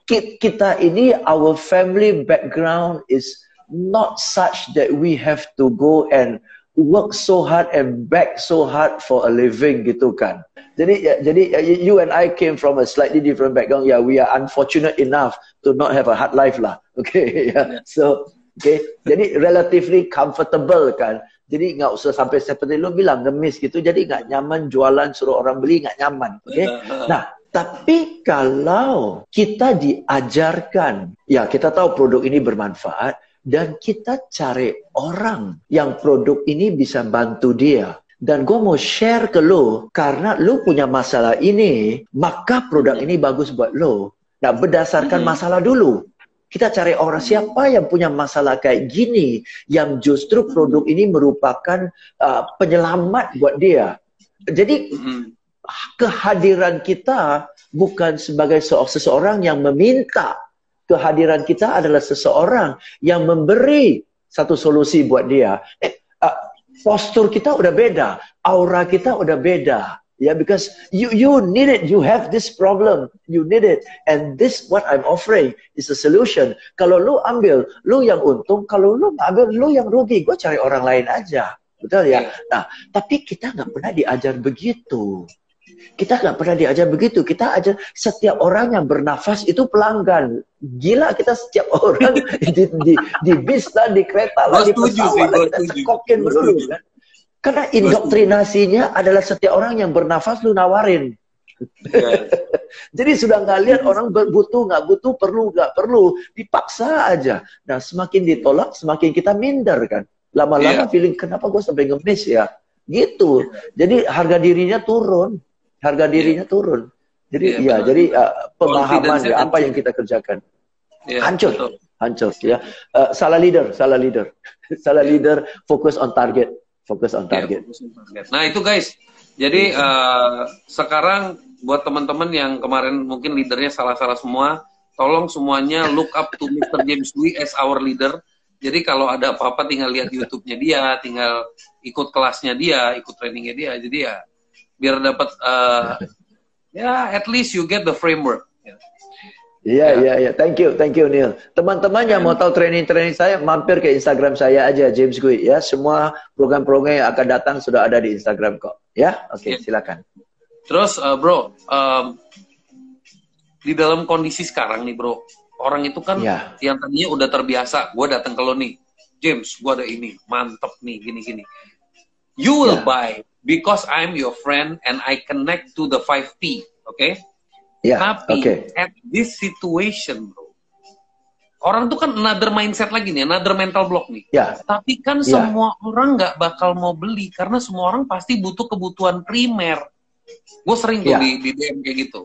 kita ini our family background is not such that we have to go and work so hard and beg so hard for a living gitu kan. Jadi ya, jadi ya, you and I came from a slightly different background. Yeah, we are unfortunate enough to not have a hard life lah. Okay, yeah. So okay, jadi relatively comfortable kan. Jadi nggak usah sampai seperti lu bilang ngemis gitu. Jadi nggak nyaman jualan suruh orang beli nggak nyaman. Okay. Nah Tapi kalau kita diajarkan, ya kita tahu produk ini bermanfaat, dan kita cari orang yang produk ini bisa bantu dia. Dan gue mau share ke lo, karena lo punya masalah ini, maka produk ini bagus buat lo. Nah, berdasarkan masalah dulu. Kita cari orang siapa yang punya masalah kayak gini, yang justru produk ini merupakan uh, penyelamat buat dia. Jadi, kehadiran kita bukan sebagai seseorang yang meminta kehadiran kita adalah seseorang yang memberi satu solusi buat dia. Eh, postur kita udah beda, aura kita udah beda. Ya, yeah, because you you need it, you have this problem, you need it, and this what I'm offering is a solution. Kalau lu ambil, lu yang untung. Kalau lu ambil, lu yang rugi. Gue cari orang lain aja, betul ya. Nah, tapi kita nggak pernah diajar begitu. Kita nggak pernah diajar begitu. Kita ajar setiap orang yang bernafas itu pelanggan. Gila kita setiap orang di, di, di bis lah, di kereta lah, di pesawat lah, kita cekokin dulu kan. Karena indoktrinasinya adalah setiap orang yang bernafas lu nawarin. Yeah. Jadi sudah nggak lihat orang butuh nggak butuh perlu nggak perlu dipaksa aja. Nah semakin ditolak semakin kita minder kan. Lama-lama yeah. feeling kenapa gue sampai ngemis ya gitu. Jadi harga dirinya turun harga dirinya yeah. turun. Jadi yeah, ya, jadi uh, pemahaman ya, apa yang kita kerjakan yeah, hancur, betul. hancur ya. Uh, salah leader, salah leader, salah yeah. leader. Fokus on target, fokus on iya, target. Yeah, nah itu guys. Jadi uh, sekarang buat teman-teman yang kemarin mungkin leadernya salah-salah semua, tolong semuanya look up to Mr. James Dwi as our leader. Jadi kalau ada apa-apa tinggal lihat YouTube-nya dia, tinggal ikut kelasnya dia, ikut trainingnya dia. Jadi ya biar dapat uh, ya at least you get the framework. Iya, iya, iya. Thank you, thank you Neil. Teman-teman yang mau tahu training-training saya, mampir ke Instagram saya aja, James Gui. Ya, semua program-program yang akan datang sudah ada di Instagram kok. Ya, oke, okay, yeah. silakan. Terus, uh, bro, um, di dalam kondisi sekarang nih, bro, orang itu kan yeah. yang tadinya udah terbiasa, gue datang ke lo nih, James, gue ada ini, mantep nih, gini-gini. You will yeah. buy because I'm your friend and I connect to the 5P, oke? Okay? Yeah, Tapi okay. at this situation, bro, orang tuh kan another mindset lagi nih, another mental block nih. Yeah. Tapi kan yeah. semua orang nggak bakal mau beli karena semua orang pasti butuh kebutuhan primer. Gue sering tuh yeah. di, di DM kayak gitu.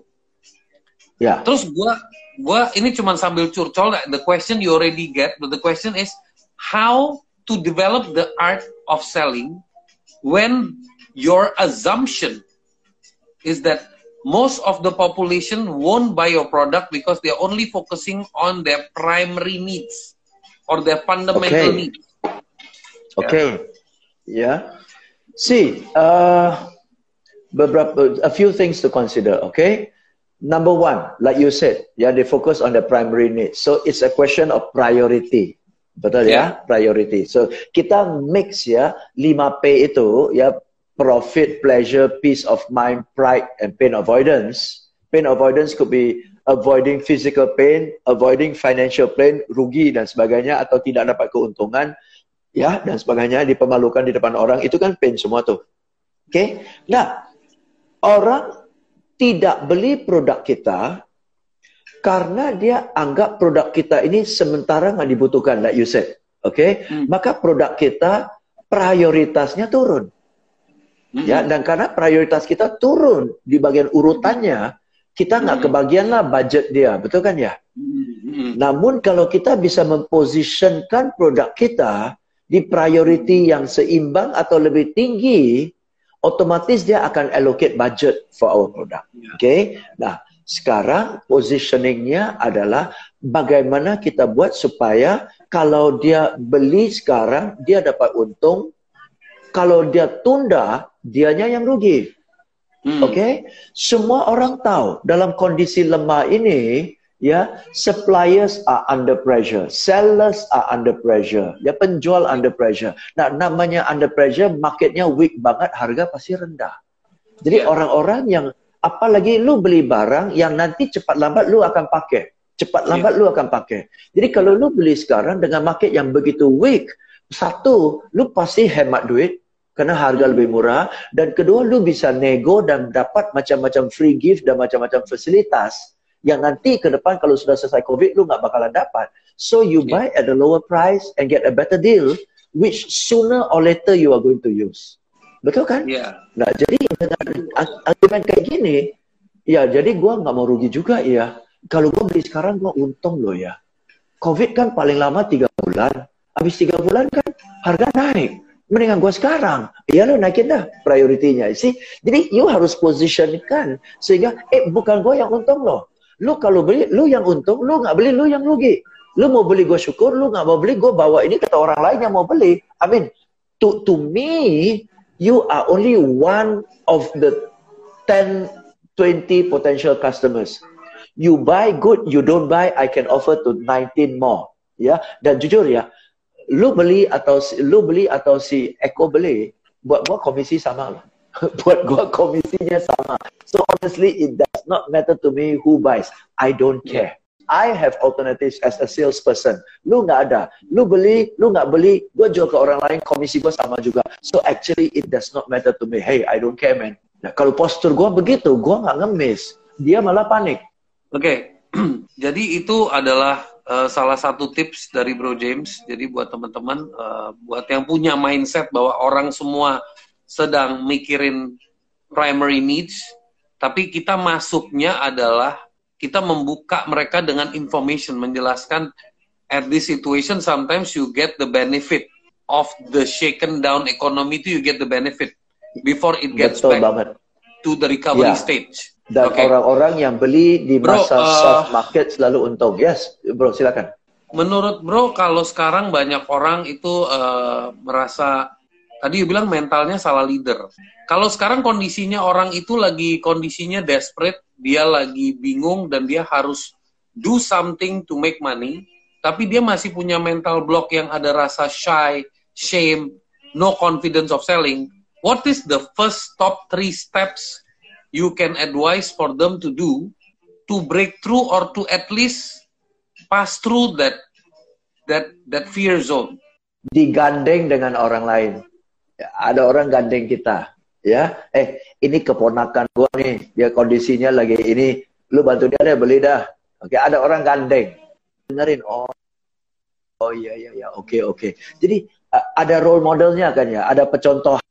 Ya. Yeah. Terus gue, gue ini cuma sambil curcol. The question you already get, but the question is how to develop the art of selling when your assumption is that most of the population won't buy your product because they're only focusing on their primary needs or their fundamental okay. needs. Okay. Yeah. yeah. See, uh, a few things to consider. Okay. Number one, like you said, yeah, they focus on the primary needs. So it's a question of priority. Betul yeah. ya, priority. So kita mix ya 5P itu ya profit, pleasure, peace of mind, pride, and pain avoidance. Pain avoidance could be avoiding physical pain, avoiding financial pain, rugi dan sebagainya, atau tidak dapat keuntungan, ya dan sebagainya, dipermalukan di depan orang, itu kan pain semua tuh. Oke, okay? nah orang tidak beli produk kita karena dia anggap produk kita ini sementara nggak dibutuhkan, like you said. Oke, okay? hmm. maka produk kita prioritasnya turun. Hmm. Ya, dan karena prioritas kita turun di bagian urutannya, kita nggak hmm. kebagian lah budget dia, betul kan ya? Hmm. Namun kalau kita bisa mempositionkan produk kita di priority yang seimbang atau lebih tinggi, otomatis dia akan allocate budget for our product. Ya. Oke, okay? nah sekarang positioningnya adalah bagaimana kita buat supaya kalau dia beli sekarang dia dapat untung, kalau dia tunda dianya yang rugi. Hmm. Oke, okay? semua orang tahu dalam kondisi lemah ini, ya, suppliers are under pressure, sellers are under pressure, ya, penjual under pressure. Nah, namanya under pressure, marketnya weak banget, harga pasti rendah. Jadi ya. orang-orang yeah. yang apalagi lu beli barang yang nanti cepat lambat lu akan pakai, cepat ya. lambat yeah. lu akan pakai. Jadi kalau lu beli sekarang dengan market yang begitu weak, satu, lu pasti hemat duit, karena harga lebih murah. Dan kedua lu bisa nego dan dapat macam-macam free gift dan macam-macam fasilitas yang nanti ke depan kalau sudah selesai covid lu nggak bakalan dapat. So you yeah. buy at a lower price and get a better deal which sooner or later you are going to use. Betul kan? Yeah. nah jadi dengan argumen kayak gini ya jadi gua nggak mau rugi juga ya. Kalau gua beli sekarang gua untung loh ya. Covid kan paling lama tiga bulan. Habis tiga bulan kan harga naik mendingan gue sekarang. Ya lo naikin dah prioritinya. sih. Jadi you harus positionkan sehingga eh bukan gue yang untung loh. Lu kalau beli, lu yang untung, lu nggak beli, lu yang rugi. Lu mau beli gue syukur, lu nggak mau beli, gue bawa ini kata orang lain yang mau beli. I mean, to to me, you are only one of the 10, 20 potential customers. You buy good, you don't buy, I can offer to 19 more. Ya, dan jujur ya, lu beli atau lu beli atau si Eko beli, buat gua komisi sama loh. buat gua komisinya sama. So honestly, it does not matter to me who buys. I don't care. I have alternatives as a salesperson. Lu nggak ada. Lu beli, lu nggak beli, gue jual ke orang lain, komisi gue sama juga. So actually it does not matter to me. Hey, I don't care man. Nah, kalau postur gue begitu, gue nggak ngemis. Dia malah panik. Oke, okay. jadi itu adalah uh, salah satu tips dari Bro James. Jadi buat teman-teman, uh, buat yang punya mindset bahwa orang semua sedang mikirin primary needs, tapi kita masuknya adalah kita membuka mereka dengan information, menjelaskan at this situation sometimes you get the benefit of the shaken down economy itu you get the benefit before it gets Betul back banget. to the recovery yeah. stage. Dan okay. orang-orang yang beli di masa bro, uh, soft market selalu untung. Yes, bro, silakan. Menurut bro, kalau sekarang banyak orang itu uh, merasa tadi you bilang mentalnya salah leader. Kalau sekarang kondisinya orang itu lagi kondisinya desperate, dia lagi bingung dan dia harus do something to make money, tapi dia masih punya mental block yang ada rasa shy, shame, no confidence of selling. What is the first top three steps you can advise for them to do to break through or to at least pass through that that that fear zone. Digandeng dengan orang lain. Ada orang gandeng kita ya. Eh ini keponakan gua nih. Dia kondisinya lagi ini. Lu bantu dia deh beli dah. Oke ada orang gandeng. Dengerin oh. Oh iya iya iya. Oke oke. Jadi ada role modelnya kan ya? Ada pecontoh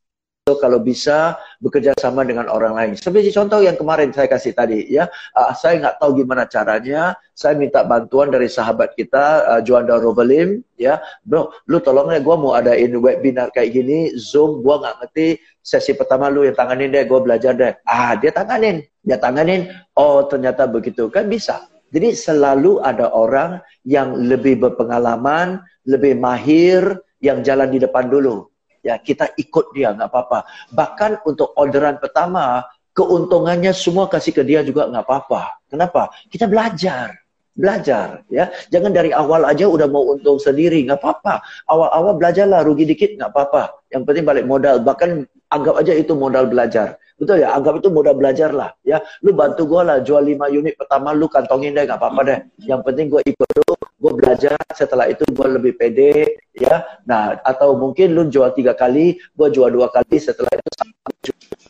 kalau bisa bekerja sama dengan orang lain. Seperti contoh yang kemarin saya kasih tadi, ya, uh, saya nggak tahu gimana caranya. Saya minta bantuan dari sahabat kita, uh, Juanda Rovelim, ya, bro, lu tolong ya, gue mau adain webinar kayak gini, Zoom, gue nggak ngerti. Sesi pertama lu yang tanganin deh, gue belajar deh. Ah, dia tanganin, dia tanganin. Oh, ternyata begitu kan bisa. Jadi selalu ada orang yang lebih berpengalaman, lebih mahir, yang jalan di depan dulu ya kita ikut dia nggak apa-apa. Bahkan untuk orderan pertama keuntungannya semua kasih ke dia juga nggak apa-apa. Kenapa? Kita belajar, belajar ya. Jangan dari awal aja udah mau untung sendiri nggak apa-apa. Awal-awal belajarlah rugi dikit nggak apa-apa. Yang penting balik modal. Bahkan anggap aja itu modal belajar. Betul ya? Anggap itu modal belajar lah. Ya, lu bantu gue lah jual 5 unit pertama lu kantongin deh nggak apa-apa deh. Yang penting gue ikut dulu, gue belajar. Setelah itu gue lebih pede, ya. Nah, atau mungkin lu jual tiga kali, gue jual dua kali. Setelah itu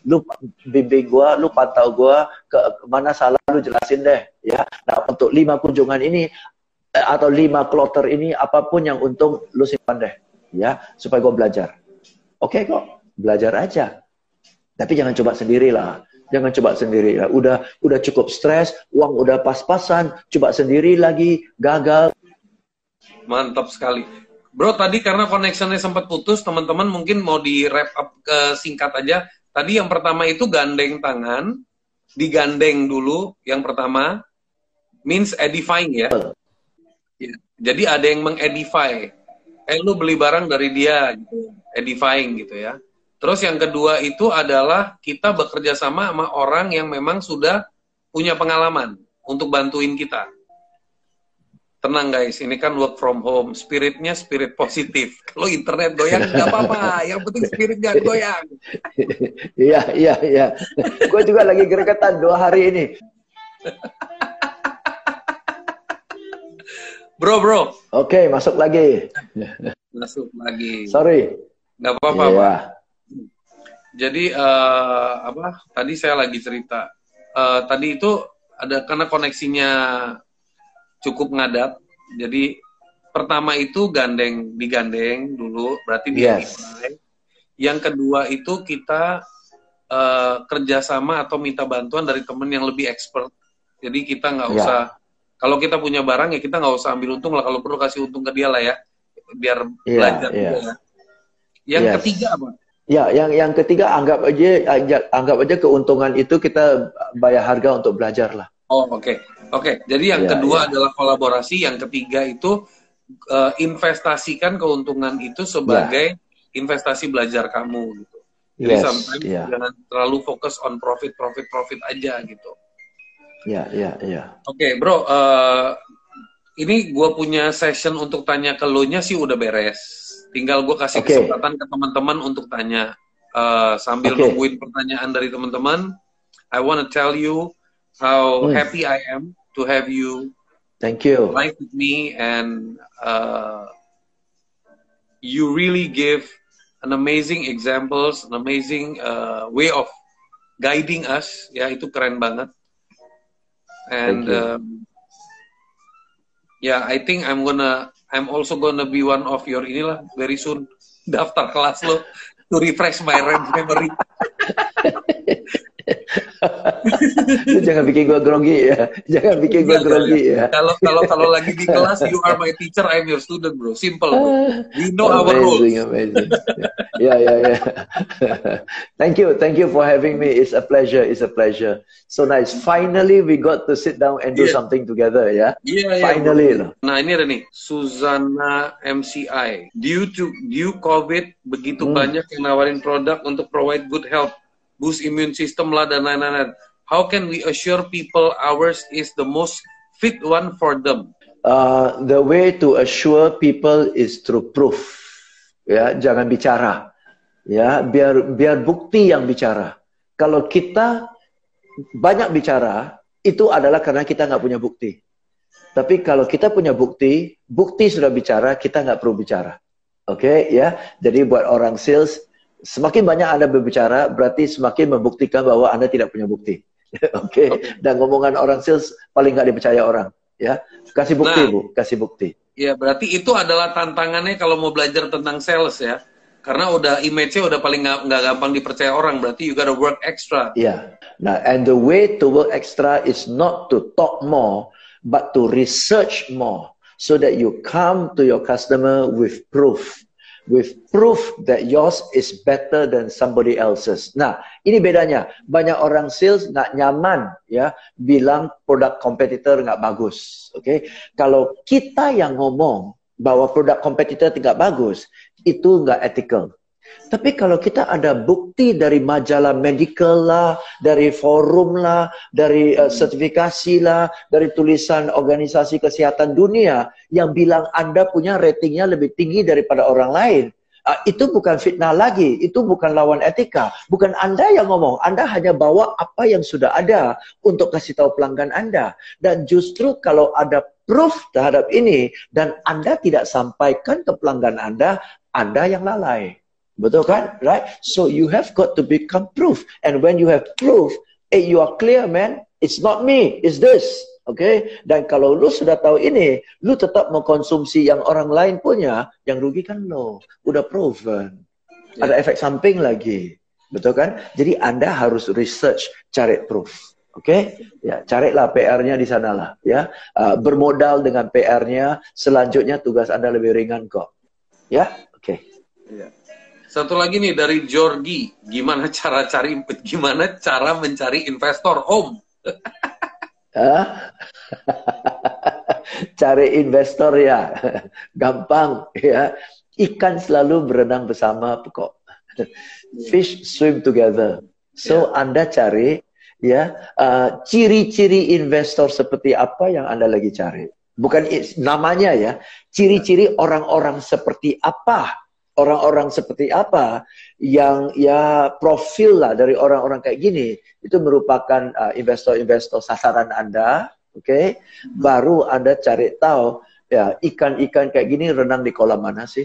lu bimbing gue, lu pantau gue ke mana salah lu jelasin deh, ya. Nah, untuk lima kunjungan ini eh, atau lima kloter ini apa pun yang untung lu simpan deh, ya, supaya gue belajar. Oke okay, kok, belajar aja tapi jangan coba sendirilah. Jangan coba sendiri. Udah udah cukup stres, uang udah pas-pasan, coba sendiri lagi, gagal. Mantap sekali. Bro, tadi karena connectionnya sempat putus, teman-teman mungkin mau di wrap up ke singkat aja. Tadi yang pertama itu gandeng tangan, digandeng dulu yang pertama, means edifying ya. ya. Jadi ada yang mengedify. Eh, lu beli barang dari dia, gitu. edifying gitu ya. Terus yang kedua itu adalah kita bekerja sama sama orang yang memang sudah punya pengalaman untuk bantuin kita. Tenang guys, ini kan work from home, spiritnya spirit positif. Kalau internet goyang nggak apa-apa, yang penting spirit jangan goyang. Iya, iya, iya. Gue juga lagi gregetan dua hari ini. bro, bro. Oke, okay, masuk lagi. Masuk lagi. Sorry. Nggak apa-apa, yeah. Jadi uh, apa? Tadi saya lagi cerita. Uh, tadi itu ada karena koneksinya cukup ngadat. Jadi pertama itu gandeng digandeng dulu, berarti dia yes. Yang kedua itu kita uh, kerjasama atau minta bantuan dari teman yang lebih expert. Jadi kita nggak yeah. usah kalau kita punya barang ya kita nggak usah ambil untung lah. Kalau perlu kasih untung ke dia lah ya, biar yeah, belajar yeah. juga ya. Yang yes. ketiga apa? Ya, yang yang ketiga anggap aja anggap aja keuntungan itu kita bayar harga untuk belajar lah. Oh oke okay. oke. Okay. Jadi yang yeah, kedua yeah. adalah kolaborasi, yang ketiga itu uh, investasikan keuntungan itu sebagai yeah. investasi belajar kamu gitu. Jadi yes, sometimes yeah. jangan terlalu fokus on profit, profit, profit aja gitu. Ya, ya, ya. Oke, okay, bro. Uh, ini gue punya session untuk tanya ke lo nya sih udah beres. Tinggal gue kasih okay. kesempatan ke teman-teman untuk tanya. Uh, sambil okay. nungguin pertanyaan dari teman-teman, I want to tell you how hmm. happy I am to have you. Thank you. Live with me and uh, you really give an amazing examples, an amazing uh, way of guiding us. Ya itu keren banget. And um, yeah, I think I'm gonna, I'm also gonna be one of your inilah very soon daftar kelas lo to refresh my memory. jangan bikin gue grogi ya. Jangan bikin gue grogi ya. Kalau kalau kalau lagi di kelas, you are my teacher, I'm your student, bro. Simple. Bro. We know amazing, our rules. Amazing. yeah, yeah, yeah. thank you, thank you for having me. It's a pleasure. It's a pleasure. So nice. Finally, we got to sit down and do yeah. something together. Ya. Yeah. Yeah, Finally. Yeah, nah ini ada nih, Susana MCI. Due to due COVID, begitu hmm. banyak yang nawarin produk untuk provide good health boost immune system lah dan lain-lain. How can we assure people ours is the most fit one for them? Uh, the way to assure people is through proof. Ya, jangan bicara. Ya, biar biar bukti yang bicara. Kalau kita banyak bicara, itu adalah karena kita nggak punya bukti. Tapi kalau kita punya bukti, bukti sudah bicara, kita nggak perlu bicara. Oke, okay, ya. Jadi buat orang sales, Semakin banyak Anda berbicara, berarti semakin membuktikan bahwa Anda tidak punya bukti. Oke, okay? dan ngomongan orang sales paling nggak dipercaya orang. Ya, kasih bukti nah, bu, kasih bukti. Ya, berarti itu adalah tantangannya kalau mau belajar tentang sales ya. Karena udah image-nya udah paling nggak gampang dipercaya orang, berarti you gotta work extra. Ya, nah and the way to work extra is not to talk more, but to research more, so that you come to your customer with proof with proof that yours is better than somebody else's. Nah, ini bedanya. Banyak orang sales nggak nyaman ya bilang produk kompetitor nggak bagus. Oke, okay? kalau kita yang ngomong bahwa produk kompetitor tidak bagus, itu nggak ethical. Tapi kalau kita ada bukti dari majalah medical lah, dari forum lah, dari uh, sertifikasi lah, dari tulisan organisasi kesehatan dunia yang bilang Anda punya ratingnya lebih tinggi daripada orang lain, uh, itu bukan fitnah lagi, itu bukan lawan etika. Bukan Anda yang ngomong, Anda hanya bawa apa yang sudah ada untuk kasih tahu pelanggan Anda. Dan justru kalau ada proof terhadap ini dan Anda tidak sampaikan ke pelanggan Anda, Anda yang lalai. Betul kan? Right? So you have got to become proof. And when you have proof, eh, you are clear, man. It's not me, it's this. Okay? Dan kalau lu sudah tahu ini, lu tetap mengkonsumsi yang orang lain punya, yang rugi kan lo. Udah proven. Yeah. Ada efek samping lagi. Betul kan? Jadi Anda harus research, cari proof. Oke, okay? ya carilah PR-nya di sanalah, ya. Uh, bermodal dengan PR-nya, selanjutnya tugas Anda lebih ringan kok. Ya, oke. Okay. Yeah. Satu lagi nih dari Jorgi, gimana cara cari gimana cara mencari investor home? cari investor ya, gampang ya. Ikan selalu berenang bersama kok. Fish swim together. So yeah. Anda cari ya uh, ciri-ciri uh, investor seperti apa yang Anda lagi cari. Bukan namanya ya, ciri-ciri orang-orang seperti apa orang-orang seperti apa yang ya profil lah dari orang-orang kayak gini itu merupakan uh, investor-investor sasaran Anda, oke? Okay? Baru Anda cari tahu ya ikan-ikan kayak gini renang di kolam mana sih?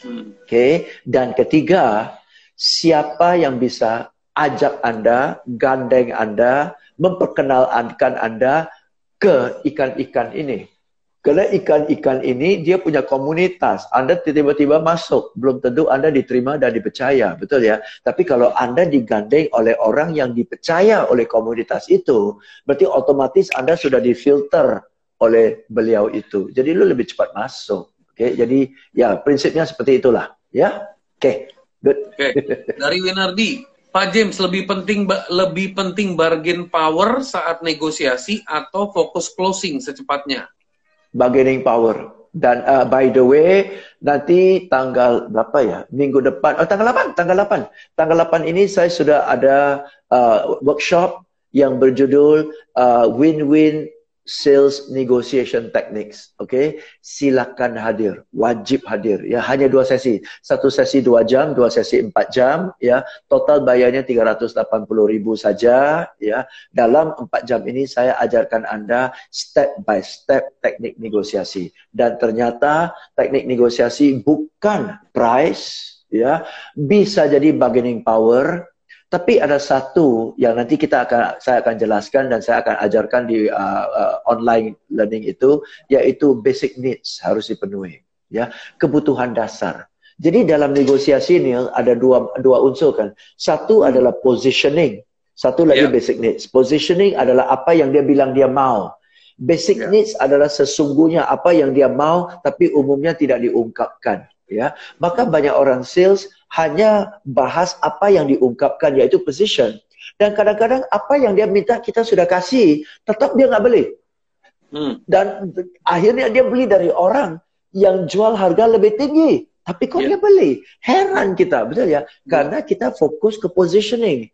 Hmm. Oke, okay? dan ketiga siapa yang bisa ajak Anda, gandeng Anda, memperkenalkan Anda ke ikan-ikan ini. Karena ikan-ikan ini dia punya komunitas. Anda tiba-tiba masuk, belum tentu Anda diterima dan dipercaya, betul ya? Tapi kalau Anda digandeng oleh orang yang dipercaya oleh komunitas itu, berarti otomatis Anda sudah difilter oleh beliau itu. Jadi lu lebih cepat masuk. Oke, okay? jadi ya prinsipnya seperti itulah, ya. Oke, okay. good. Oke. Okay. Dari Winardi, Pak James lebih penting lebih penting bargain power saat negosiasi atau fokus closing secepatnya? Bargaining power. Dan uh, by the way, nanti tanggal berapa ya? Minggu depan, oh tanggal 8, tanggal 8. Tanggal 8 ini saya sudah ada uh, workshop yang berjudul uh, Win-Win sales negotiation techniques. Okay, silakan hadir, wajib hadir. Ya, hanya dua sesi, satu sesi dua jam, dua sesi empat jam. Ya, total bayarnya 380 ribu saja. Ya, dalam empat jam ini saya ajarkan anda step by step teknik negosiasi. Dan ternyata teknik negosiasi bukan price. Ya, bisa jadi bargaining power, tapi ada satu yang nanti kita akan saya akan jelaskan dan saya akan ajarkan di uh, uh, online learning itu yaitu basic needs harus dipenuhi ya kebutuhan dasar. Jadi dalam negosiasi ini ada dua dua unsur kan. Satu adalah positioning, satu lagi yeah. basic needs. Positioning adalah apa yang dia bilang dia mau. Basic yeah. needs adalah sesungguhnya apa yang dia mau tapi umumnya tidak diungkapkan ya. Maka banyak orang sales hanya bahas apa yang diungkapkan yaitu position. Dan kadang-kadang apa yang dia minta kita sudah kasih, tetap dia nggak beli. Hmm. Dan akhirnya dia beli dari orang yang jual harga lebih tinggi. Tapi kok yeah. dia beli? Heran kita, betul ya? Yeah. Karena kita fokus ke positioning.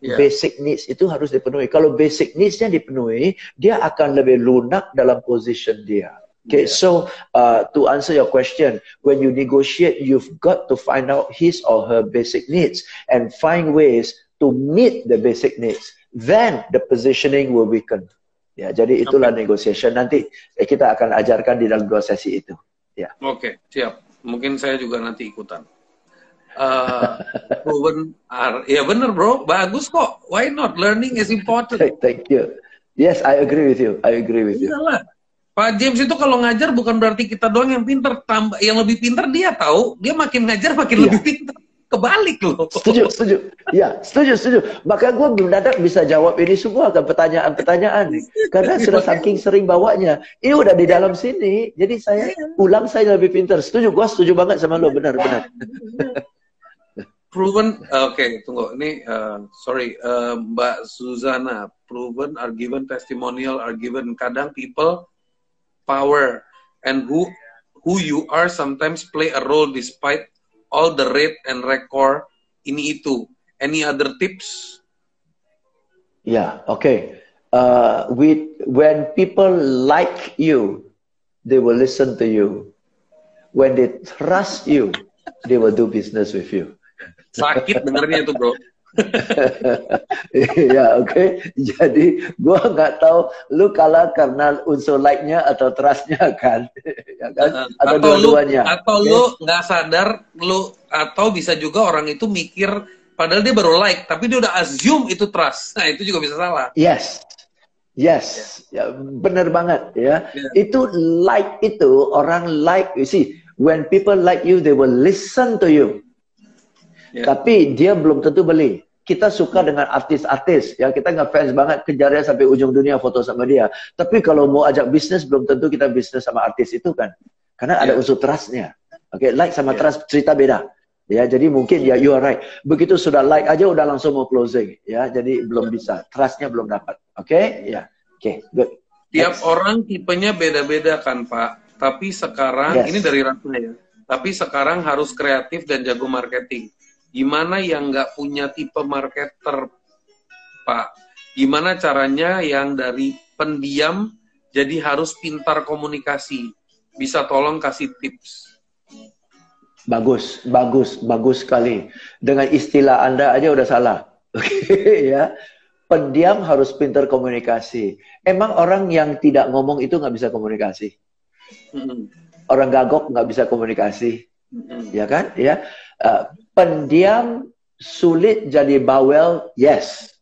Yeah. Basic needs itu harus dipenuhi. Kalau basic needs-nya dipenuhi, dia akan lebih lunak dalam position dia. Okay, yeah. so uh, to answer your question, when you negotiate, you've got to find out his or her basic needs and find ways to meet the basic needs. Then the positioning will weaken. Ya, jadi itulah okay. negotiation. Nanti eh, kita akan ajarkan di dalam dua sesi itu. Ya. Oke, okay, siap. Mungkin saya juga nanti ikutan. Uh, proven are, ya benar bro, bagus kok. Why not? Learning is important. Thank you. Yes, I agree with you. I agree with you. Iyalah. Pak James itu kalau ngajar bukan berarti kita doang yang pinter, tambah yang lebih pinter dia tahu, dia makin ngajar makin iya. lebih pinter. Kebalik loh. Setuju, setuju. Ya, setuju, setuju. Maka gue belum dadak bisa jawab ini semua kan pertanyaan-pertanyaan karena sudah saking sering bawanya. Ini udah di dalam sini, jadi saya iya. ulang saya lebih pinter. Setuju, gue setuju banget sama lo, benar-benar. proven, oke, okay, tunggu. Ini, uh, sorry, uh, Mbak Suzana, proven are given testimonial are given. Kadang people power and who who you are sometimes play a role despite all the rate and record ini itu. Any other tips? Yeah, okay. Uh, with when people like you, they will listen to you. When they trust you, they will do business with you. Sakit dengernya itu, bro. ya oke. Okay. jadi gua nggak tahu lu kalah karena unsur like-nya atau trust-nya kan? Ya kan? Atau, atau dua-duanya? atau okay. lu nggak sadar lu atau bisa juga orang itu mikir padahal dia baru like tapi dia udah assume itu trust. Nah itu juga bisa salah. Yes. Yes. Ya benar banget ya. Yeah. itu like itu orang like you see when people like you they will listen to you Yeah. Tapi dia belum tentu beli. Kita suka dengan artis-artis, ya kita nggak fans banget kejarnya sampai ujung dunia foto sama dia. Tapi kalau mau ajak bisnis, belum tentu kita bisnis sama artis itu kan, karena ada yeah. unsur trustnya. Oke, okay, like sama yeah. trust cerita beda. Ya, jadi mungkin ya you are right. Begitu sudah like aja udah langsung mau closing, ya. Jadi belum bisa, trustnya belum dapat. Oke, okay? ya, oke, okay, good. Tiap Next. orang tipenya beda-beda kan Pak. Tapi sekarang yes. ini dari Ratna ya. Tapi sekarang harus kreatif dan jago marketing. Gimana yang nggak punya tipe marketer, Pak? Gimana caranya yang dari pendiam jadi harus pintar komunikasi? Bisa tolong kasih tips. Bagus, bagus, bagus sekali. Dengan istilah Anda aja udah salah. Oke okay, ya. Pendiam harus pintar komunikasi. Emang orang yang tidak ngomong itu nggak bisa komunikasi? Orang gagok nggak bisa komunikasi, ya kan? Ya, uh, pendiam sulit jadi bawel, yes.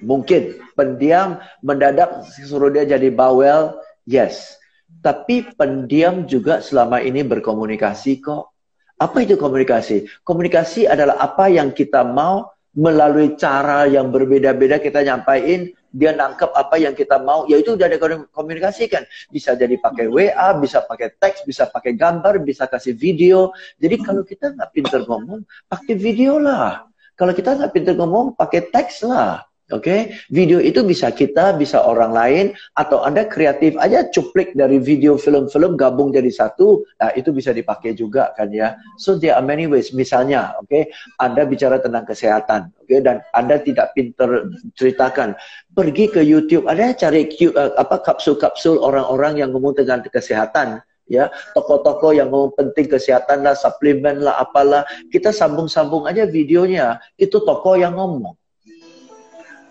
Mungkin pendiam mendadak suruh dia jadi bawel, yes. Tapi pendiam juga selama ini berkomunikasi kok. Apa itu komunikasi? Komunikasi adalah apa yang kita mau melalui cara yang berbeda-beda kita nyampaikan dia nangkep apa yang kita mau, ya itu udah ada komunikasikan. Bisa jadi pakai WA, bisa pakai teks, bisa pakai gambar, bisa kasih video. Jadi kalau kita nggak pinter ngomong, pakai video lah. Kalau kita nggak pinter ngomong, pakai teks lah. Oke, okay? video itu bisa kita, bisa orang lain, atau Anda kreatif aja cuplik dari video film-film gabung jadi satu, nah itu bisa dipakai juga kan ya. So there are many ways. Misalnya, oke, okay, Anda bicara tentang kesehatan, oke, okay, dan Anda tidak pinter ceritakan, pergi ke YouTube, Anda cari uh, apa kapsul-kapsul orang-orang yang ngomong tentang kesehatan, ya toko-toko yang ngomong penting kesehatan lah, suplemen lah, apalah, kita sambung-sambung aja videonya, itu toko yang ngomong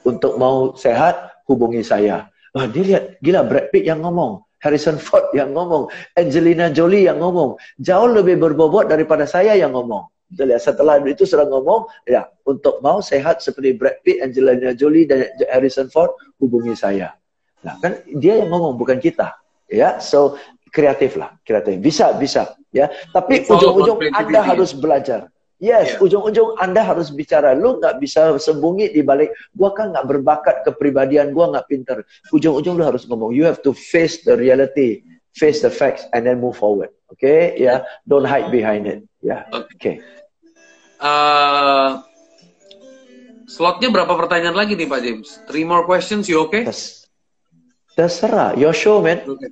untuk mau sehat, hubungi saya. Wah, dia lihat, gila Brad Pitt yang ngomong. Harrison Ford yang ngomong. Angelina Jolie yang ngomong. Jauh lebih berbobot daripada saya yang ngomong. Lihat, setelah itu sudah ngomong, ya untuk mau sehat seperti Brad Pitt, Angelina Jolie, dan Harrison Ford, hubungi saya. Nah, kan dia yang ngomong, bukan kita. Ya, so kreatif lah, kreatif. Bisa, bisa. Ya, tapi ujung-ujung Anda harus belajar. Yes, yeah. ujung-ujung Anda harus bicara. Lu nggak bisa sembunyi di balik, gua kan nggak berbakat kepribadian, gua nggak pinter. Ujung-ujung lu harus ngomong. You have to face the reality, face the facts, and then move forward. Okay, ya, yeah? don't hide behind it. Ya, yeah. oke. Okay. Uh, slotnya berapa pertanyaan lagi nih Pak James? Three more questions, you okay? Yes. Terserah, your show, man. Okay.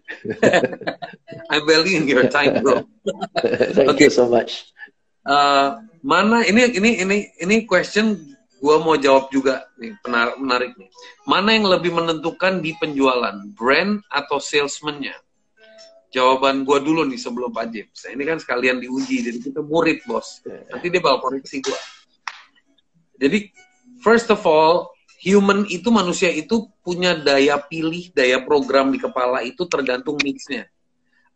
I'm valuing your time, bro. Thank okay. you so much. Uh, mana ini ini ini ini question gue mau jawab juga nih menarik, menarik nih. Mana yang lebih menentukan di penjualan brand atau salesmannya? Jawaban gue dulu nih sebelum Pak James. Nah, ini kan sekalian diuji jadi kita murid bos. Nanti dia bakal koreksi gue jadi first of all human itu manusia itu punya daya pilih daya program di kepala itu tergantung mixnya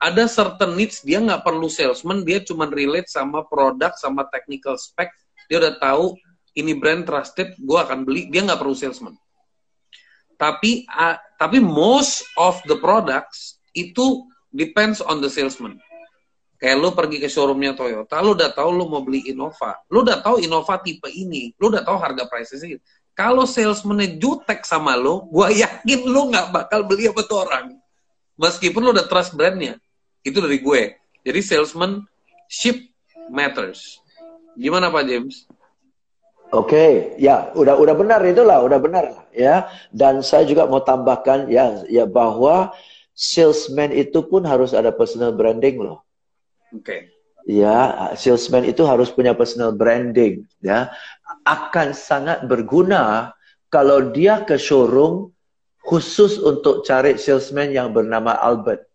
ada certain needs dia nggak perlu salesman dia cuma relate sama produk sama technical spec. Dia udah tahu ini brand trusted gue akan beli. Dia nggak perlu salesman. Tapi uh, tapi most of the products itu depends on the salesman. Kayak lo pergi ke showroomnya Toyota lo udah tahu lo mau beli Innova. Lo udah tahu Innova tipe ini. Lo udah tahu harga prices kalau salesmannya jutek sama lo gue yakin lo nggak bakal beli apa tuh orang. Meskipun lo udah trust brandnya itu dari gue. Jadi salesman ship matters. Gimana Pak James? Oke, okay. ya udah udah benar itulah, udah benar ya. Dan saya juga mau tambahkan ya ya bahwa salesman itu pun harus ada personal branding loh. Oke. Okay. Ya, salesman itu harus punya personal branding ya. Akan sangat berguna kalau dia ke showroom khusus untuk cari salesman yang bernama Albert.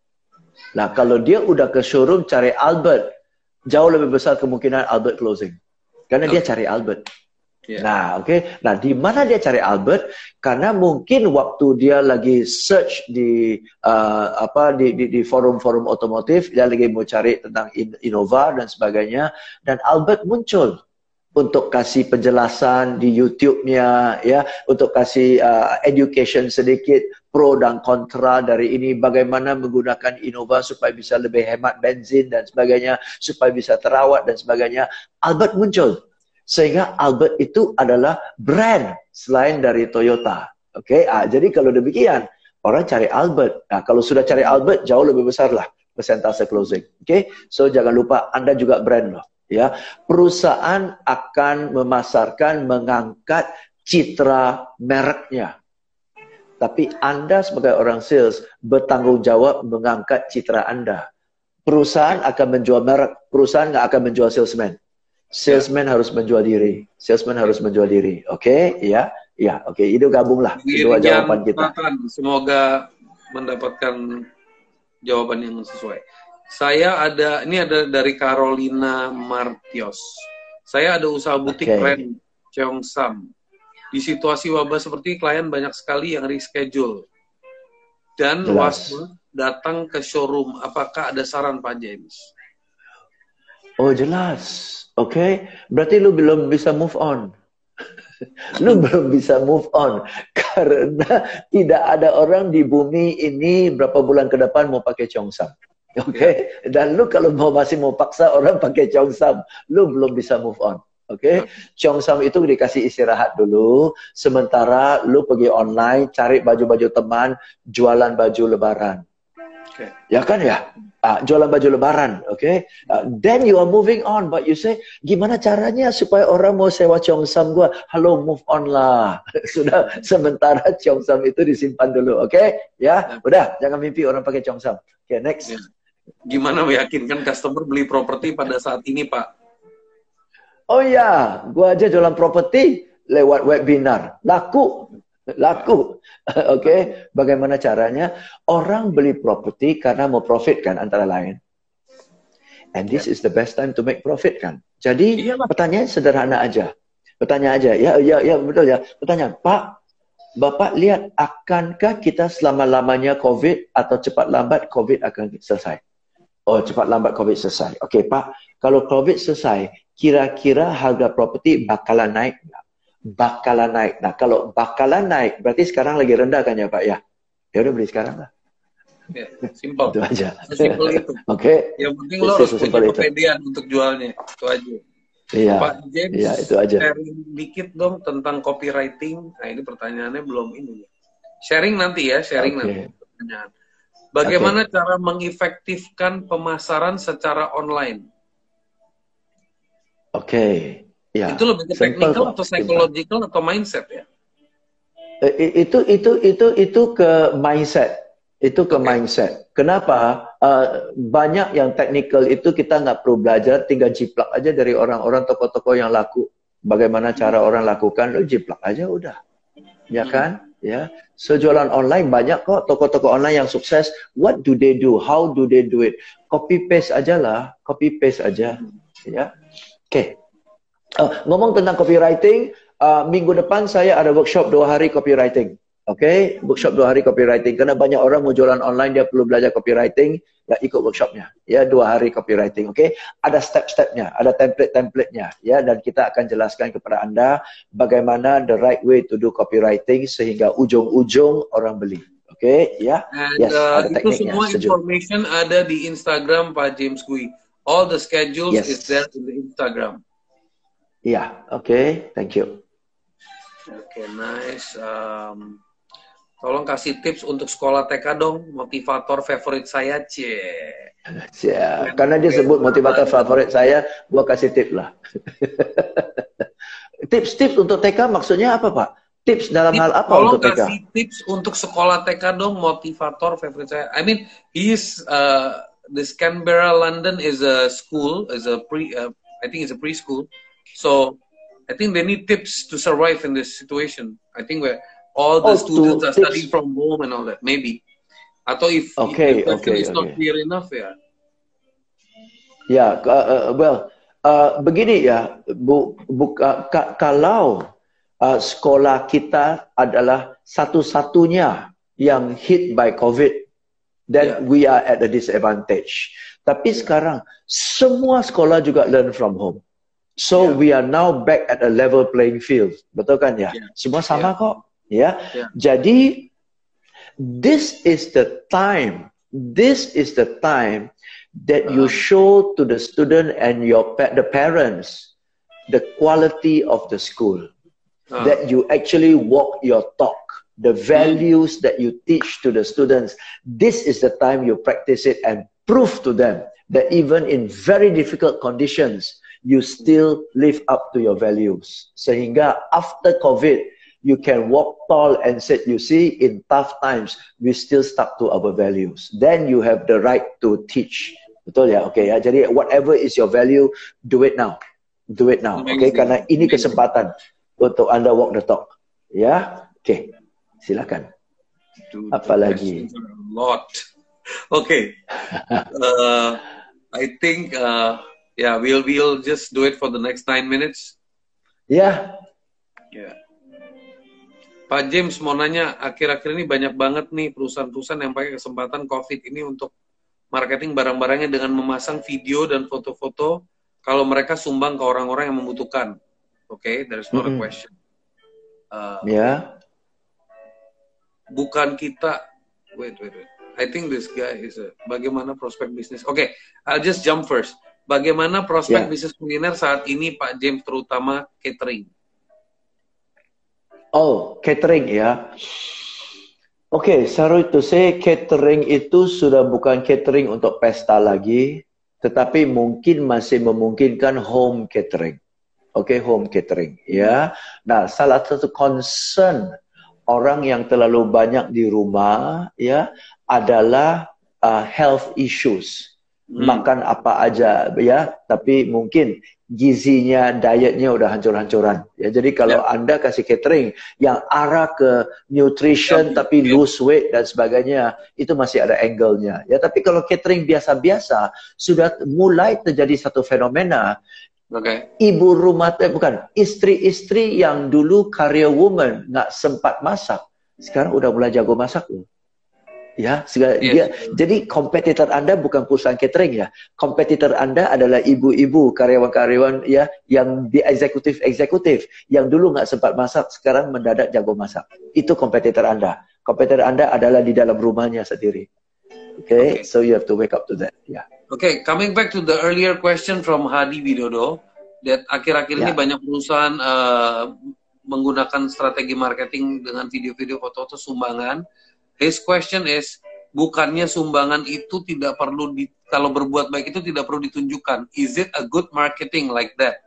Nah, kalau dia udah ke showroom cari Albert, jauh lebih besar kemungkinan Albert closing. Karena dia cari Albert. Yeah. Nah, oke. Okay. Nah, di mana dia cari Albert? Karena mungkin waktu dia lagi search di uh, apa di di forum-forum otomotif, dia lagi mau cari tentang Innova dan sebagainya, dan Albert muncul untuk kasih penjelasan di YouTube-nya ya untuk kasih uh, education sedikit pro dan kontra dari ini bagaimana menggunakan Innova supaya bisa lebih hemat bensin dan sebagainya supaya bisa terawat dan sebagainya Albert muncul sehingga Albert itu adalah brand selain dari Toyota oke okay? ah, jadi kalau demikian orang cari Albert nah kalau sudah cari Albert jauh lebih besar lah persentase closing oke okay? so jangan lupa Anda juga brand loh ya perusahaan akan memasarkan mengangkat citra mereknya. Tapi Anda sebagai orang sales bertanggung jawab mengangkat citra Anda. Perusahaan akan menjual merek perusahaan nggak akan menjual salesman. Salesman harus menjual diri. Salesman harus menjual diri. Oke? Okay? ya? Ya oke. Okay. itu gabunglah dua jawaban kita. semoga mendapatkan jawaban yang sesuai saya ada ini ada dari Carolina Martios. Saya ada usaha butik okay. Ren Cheongsam. Di situasi wabah seperti klien banyak sekali yang reschedule. Dan was datang ke showroom. Apakah ada saran Pak James? Oh jelas. Oke, okay. berarti lu belum bisa move on. lu belum bisa move on karena tidak ada orang di bumi ini berapa bulan ke depan mau pakai Chongsam. Oke, okay? dan lu kalau mau masih mau paksa orang pakai Chongsam, lu belum bisa move on. Oke, okay? Chongsam itu dikasih istirahat dulu, sementara lu pergi online cari baju-baju teman, jualan baju lebaran. Okay. Ya kan ya? uh, jualan baju lebaran, okay? Uh, then you are moving on, but you say, gimana caranya supaya orang mau sewa Chongsam gua? Halo, move on lah. Sudah sementara Chongsam itu disimpan dulu, oke? Okay? Ya, ya, udah, jangan mimpi orang pakai Chongsam. Oke, okay, next. Ya. Gimana meyakinkan customer beli properti pada saat ini, Pak? Oh ya, gua aja jualan properti lewat webinar. Laku laku. Oke, okay? bagaimana caranya? Orang beli properti karena mau profit kan antara lain. And this is the best time to make profit kan. Jadi Iyalah. pertanyaan sederhana aja. Pertanyaan aja. Ya, ya, ya betul ya. Pertanyaan, Pak, Bapak lihat akankah kita selama-lamanya COVID atau cepat lambat COVID akan selesai? Oh, cepat lambat COVID selesai. Okey, Pak. Kalau COVID selesai, kira-kira harga properti bakalan naik nggak? bakalan naik. Nah, kalau bakalan naik, berarti sekarang lagi rendah kan ya Pak ya? Ya udah beli sekarang lah. Ya, simpel. itu aja. Simpel itu. Oke. Okay. Yang penting lo harus punya kepedean untuk jualnya. Itu aja. Iya. Pak James, iya, itu aja. sharing dikit dong tentang copywriting. Nah, ini pertanyaannya belum ini. Sharing nanti ya, sharing okay. nanti. Pertanyaan. Bagaimana okay. cara mengefektifkan pemasaran secara online? Oke. Okay. Ya, itu lebih ke technical atau psychological simple. atau mindset ya? Eh, itu itu itu itu ke mindset. Itu ke okay. mindset. Kenapa? Uh, banyak yang technical itu kita nggak perlu belajar, tinggal jiplak aja dari orang-orang toko-toko yang laku. Bagaimana cara hmm. orang lakukan, lo jiplak aja udah. Ya hmm. kan? Ya. So jualan online banyak kok toko-toko online yang sukses. What do they do? How do they do it? Copy paste aja lah, copy paste aja. Ya. Oke. Okay. Uh, ngomong tentang copywriting, uh, minggu depan saya ada workshop dua hari copywriting. Oke, okay? workshop dua hari copywriting. Karena banyak orang mau jualan online, dia perlu belajar copywriting, ya ikut workshopnya. Ya, dua hari copywriting. Oke, okay? ada step-stepnya, ada template-templatenya. Ya, dan kita akan jelaskan kepada anda bagaimana the right way to do copywriting sehingga ujung-ujung orang beli. Oke, okay? ya. And, yes, uh, ada itu semua Sejuk. information ada di Instagram Pak James Kui. All the schedules yes. is there in the Instagram. Iya, oke, okay. thank you. Oke, okay, nice. Um, tolong kasih tips untuk sekolah TK dong, motivator favorit saya, C. Ya, karena dia sebut motivator favorit saya, gua kasih tips lah. Tips-tips untuk TK maksudnya apa, Pak? Tips dalam tips, hal apa untuk TK? kasih tips untuk sekolah TK dong, motivator favorit saya. I mean, he's uh, this Canberra, London is a school, is a pre, uh, I think it's a preschool. So I think they need tips to survive in this situation. I think where all the oh, students are tips. studying from home and all that, maybe. Atau if, okay, if the okay, is okay. not clear enough ya. Ya, yeah, uh, well, uh, begini ya, bu, bu, uh, ka, kalau uh, sekolah kita adalah satu-satunya yang hit by COVID, then yeah. we are at a disadvantage. Tapi yeah. sekarang semua sekolah juga learn from home. So yeah. we are now back at a level playing field. Betul kan ya? Yeah. Semua sama yeah. kok. Ya. Yeah. Jadi this is the time. This is the time that you uh-huh. show to the student and your pa the parents the quality of the school. uh That you actually walk your talk. The values mm. that you teach to the students. This is the time you practice it and prove to them that even in very difficult conditions, you still live up to your values. Sehingga after COVID, you can walk tall and say, you see, in tough times, we still stuck to our values. Then you have the right to teach. Betul ya? Okay, ya. Jadi whatever is your value, do it now. Do it now. Okay? karena ini kesempatan untuk Anda walk the talk. Ya? Okay. Silakan. Apalagi? Lot. Okay. uh, I think uh, yeah, we'll we'll just do it for the next nine minutes. Yeah. Yeah. Pak James mau nanya, akhir-akhir ini banyak banget nih perusahaan-perusahaan yang pakai kesempatan COVID ini untuk marketing barang-barangnya dengan memasang video dan foto-foto kalau mereka sumbang ke orang-orang yang membutuhkan. okay? There's not mm -hmm. a question. Uh, ya. Yeah. Bukan kita, wait, wait, wait. I think this guy is a, bagaimana prospek bisnis. Oke, okay, I'll just jump first. Bagaimana prospek yeah. bisnis kuliner saat ini Pak James terutama catering? Oh, catering ya. Oke, okay, sorry to say catering itu sudah bukan catering untuk pesta lagi, tetapi mungkin masih memungkinkan home catering. Oke, okay, home catering ya. Nah, salah satu concern orang yang terlalu banyak di rumah ya adalah uh, health issues. Hmm. Makan apa aja ya, tapi mungkin gizinya, dietnya udah hancur-hancuran. Ya, jadi kalau yeah. anda kasih catering yang arah ke nutrition yeah. tapi yeah. lose weight dan sebagainya, itu masih ada angle-nya. Ya, tapi kalau catering biasa-biasa sudah mulai terjadi satu fenomena. Okay. Ibu rumah eh, bukan istri-istri yang dulu career woman nggak sempat masak, sekarang udah mulai jago masak loh. Ya, segala, yes. dia, jadi kompetitor Anda bukan perusahaan catering ya. Kompetitor Anda adalah ibu-ibu, karyawan-karyawan ya yang di eksekutif-eksekutif yang dulu nggak sempat masak, sekarang mendadak jago masak. Itu kompetitor Anda. Kompetitor Anda adalah di dalam rumahnya sendiri. Okay? okay, so you have to wake up to that. Yeah. Okay, coming back to the earlier question from Hadi Widodo, that akhir-akhir yeah. ini banyak perusahaan uh, menggunakan strategi marketing dengan video-video foto-foto sumbangan His question is, bukannya sumbangan itu tidak perlu di, kalau berbuat baik itu tidak perlu ditunjukkan. Is it a good marketing like that?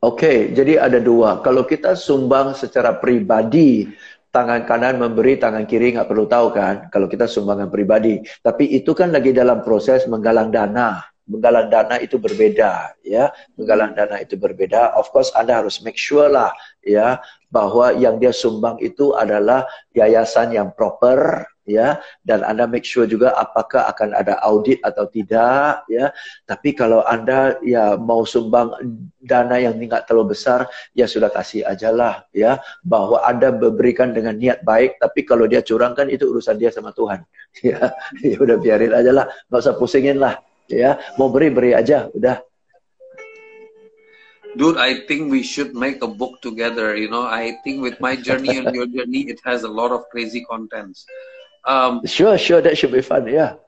Oke, okay, jadi ada dua. Kalau kita sumbang secara pribadi, tangan kanan memberi, tangan kiri nggak perlu tahu kan, kalau kita sumbangan pribadi. Tapi itu kan lagi dalam proses menggalang dana. Menggalang dana itu berbeda, ya. Menggalang dana itu berbeda. Of course, Anda harus make sure lah, ya, bahwa yang dia sumbang itu adalah yayasan yang proper ya. Dan anda make sure juga apakah akan ada audit atau tidak ya. Tapi kalau anda ya mau sumbang dana yang tidak terlalu besar ya sudah kasih aja lah ya. Bahwa anda memberikan dengan niat baik tapi kalau dia curangkan itu urusan dia sama Tuhan ya. Ya udah biarin aja lah nggak usah pusingin lah ya mau beri beri aja udah dude i think we should make a book together you know i think with my journey and your journey it has a lot of crazy contents um, sure sure that should be fun yeah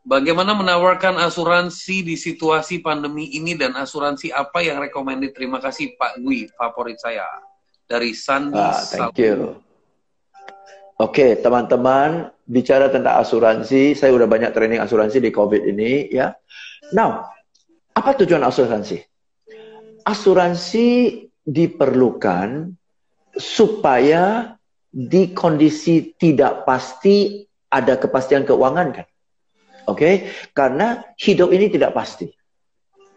Bagaimana menawarkan asuransi di situasi pandemi ini dan asuransi apa yang recommended? Terima kasih Pak Gui, favorit saya dari Sandi. Ah, thank you. Oke, okay, teman-teman, bicara tentang asuransi, saya udah banyak training asuransi di COVID ini, ya. Now, apa tujuan asuransi? asuransi diperlukan supaya di kondisi tidak pasti ada kepastian keuangan kan. Oke, okay? karena hidup ini tidak pasti.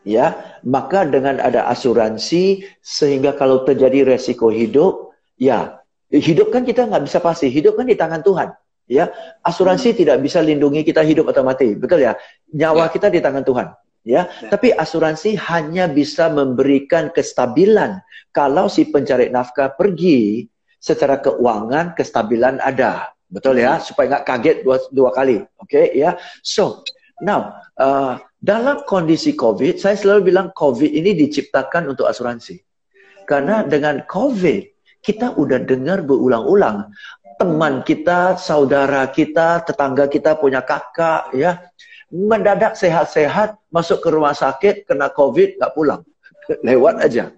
Ya, maka dengan ada asuransi sehingga kalau terjadi resiko hidup, ya hidup kan kita nggak bisa pasti. Hidup kan di tangan Tuhan. Ya, asuransi hmm. tidak bisa lindungi kita hidup atau mati, betul ya? Nyawa ya. kita di tangan Tuhan ya. ya. Tapi asuransi hanya bisa memberikan kestabilan kalau si pencari nafkah pergi secara keuangan kestabilan ada. Betul ya, supaya nggak kaget dua, dua kali. Oke okay, ya. So, now uh, dalam kondisi COVID, saya selalu bilang COVID ini diciptakan untuk asuransi. Karena dengan COVID, kita udah dengar berulang-ulang teman kita, saudara kita, tetangga kita punya kakak ya. Mendadak sehat-sehat masuk ke rumah sakit kena covid nggak pulang. Lewat aja.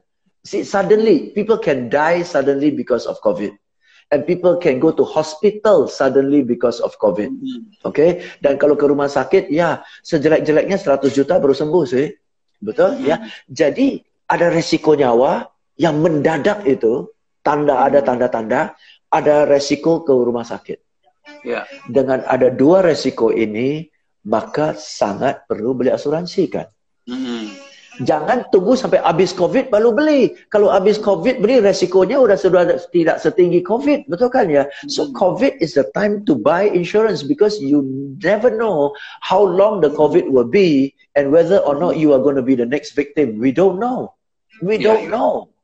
See suddenly people can die suddenly because of covid. And people can go to hospital suddenly because of covid. Okay? Dan kalau ke rumah sakit ya sejelek-jeleknya 100 juta baru sembuh sih. Betul? Ya. Jadi ada resiko nyawa yang mendadak itu tanda ada tanda-tanda ada resiko ke rumah sakit yeah. dengan ada dua resiko ini maka sangat perlu beli asuransi kan. Hmm. Jangan tunggu sampai habis COVID baru beli. Kalau habis COVID beli resikonya sudah sudah tidak setinggi COVID, betul kan ya? So mm-hmm. COVID is the time to buy insurance because you never know how long the COVID will be and whether or not you are going to be the next victim. We don't know. We yeah, don't yeah. know.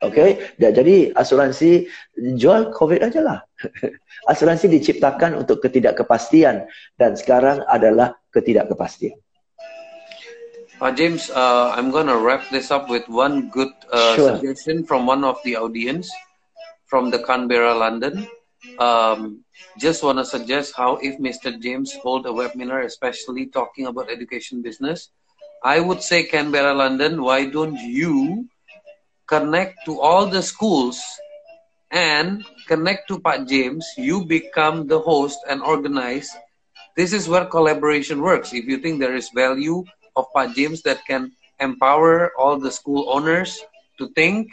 Okay, ya, jadi asuransi jual COVID aja lah. asuransi diciptakan untuk ketidakkepastian dan sekarang adalah ketidakkepastian. Pak James, uh, I'm gonna wrap this up with one good uh, sure. suggestion from one of the audience from the Canberra, London. Um, just want to suggest how if Mr. James hold a webinar, especially talking about education business, I would say Canberra, London. Why don't you connect to all the schools and connect to Pak James? You become the host and organize. This is where collaboration works. If you think there is value of Pak James that can empower all the school owners to think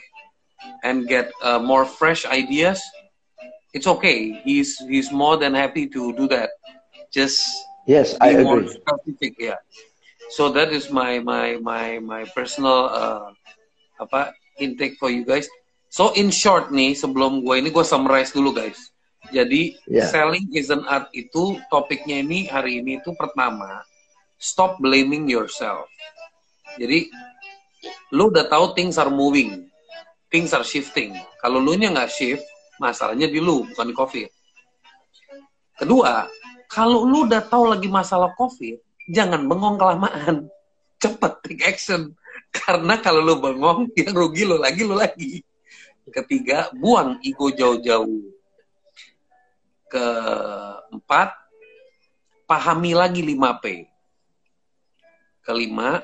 and get uh, more fresh ideas, it's okay. He's he's more than happy to do that. Just yes, I agree. Specific, yeah. So that is my my my my personal uh, apa intake for you guys. So in short nih sebelum gue ini gue summarize dulu guys. Jadi yeah. selling is an art itu topiknya ini hari ini itu pertama stop blaming yourself. Jadi lu udah tahu things are moving, things are shifting. Kalau lu nya nggak shift, masalahnya di lu bukan di covid. Kedua, kalau lu udah tahu lagi masalah covid, jangan bengong kelamaan, cepet take action. Karena kalau lu bengong, yang rugi lu lagi lu lagi. Ketiga, buang ego jauh-jauh. Keempat, pahami lagi 5P Kelima,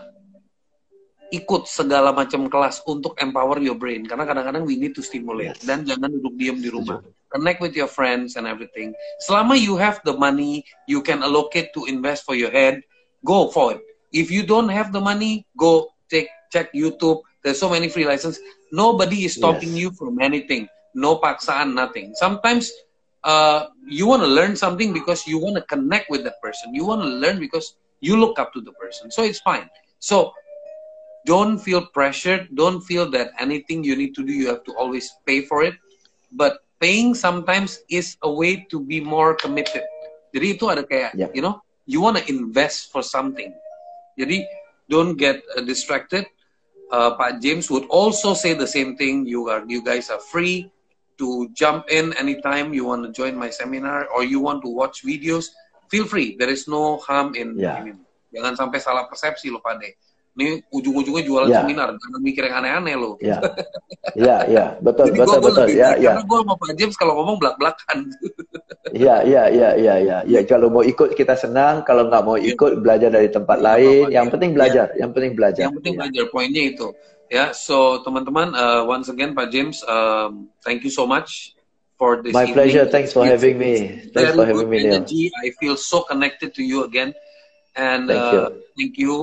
ikut segala macam kelas untuk empower your brain karena kadang-kadang we need to stimulate yes. dan jangan duduk diam di rumah. Connect with your friends and everything. Selama you have the money, you can allocate to invest for your head, go for it. If you don't have the money, go take check YouTube. There's so many free license. Nobody is stopping yes. you from anything. No paksaan, nothing. Sometimes uh, you want to learn something because you want to connect with that person. You want to learn because you look up to the person so it's fine so don't feel pressured don't feel that anything you need to do you have to always pay for it but paying sometimes is a way to be more committed jadi itu ada kayak yep. you know you want to invest for something jadi don't get uh, distracted uh, Pak James would also say the same thing you are you guys are free to jump in anytime you want to join my seminar or you want to watch videos feel free. There is no harm in yeah. ini. Jangan sampai salah persepsi lo Pade. Ini ujung-ujungnya jualan yeah. seminar, jangan mikir yang aneh-aneh lo. Iya, iya, iya, betul, Jadi betul, gua, betul. ya, ya. Karena gue sama Pak James kalau ngomong belak-belakan. Iya, iya, iya, iya, iya. Ya, kalau mau ikut kita senang, kalau nggak mau iya. ikut belajar dari tempat ya, lain. Yang penting belajar, ya. yang penting belajar. Yang penting ya. belajar, poinnya itu. Ya, so teman-teman, uh, once again Pak James, um, thank you so much for this. My evening. pleasure. Thanks for it's having me. Thanks for having me. Energy. I feel so connected to you again, and thank, uh, you. thank you.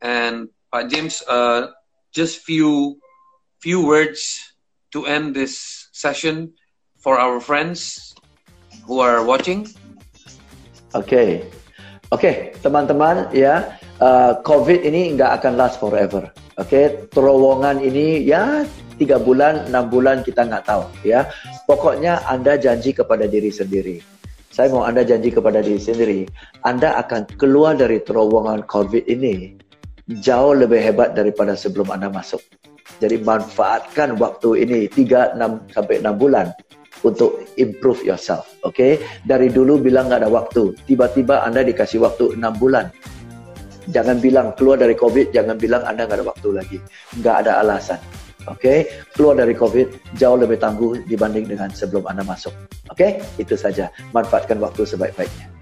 And Pak James, uh, just few few words to end this session for our friends who are watching. Okay. okay, teman-teman ya, uh, COVID ini nggak akan last forever. Oke, okay? terowongan ini ya tiga bulan, enam bulan kita nggak tahu ya. Pokoknya Anda janji kepada diri sendiri. Saya mau Anda janji kepada diri sendiri, Anda akan keluar dari terowongan COVID ini jauh lebih hebat daripada sebelum Anda masuk. Jadi manfaatkan waktu ini 3 6 sampai 6 bulan untuk improve yourself. Oke, okay? dari dulu bilang nggak ada waktu, tiba-tiba Anda dikasih waktu 6 bulan. Jangan bilang keluar dari COVID, jangan bilang Anda nggak ada waktu lagi. Nggak ada alasan. Oke, okay? keluar dari COVID jauh lebih tangguh dibanding dengan sebelum Anda masuk. Oke, okay? itu saja. Manfaatkan waktu sebaik-baiknya.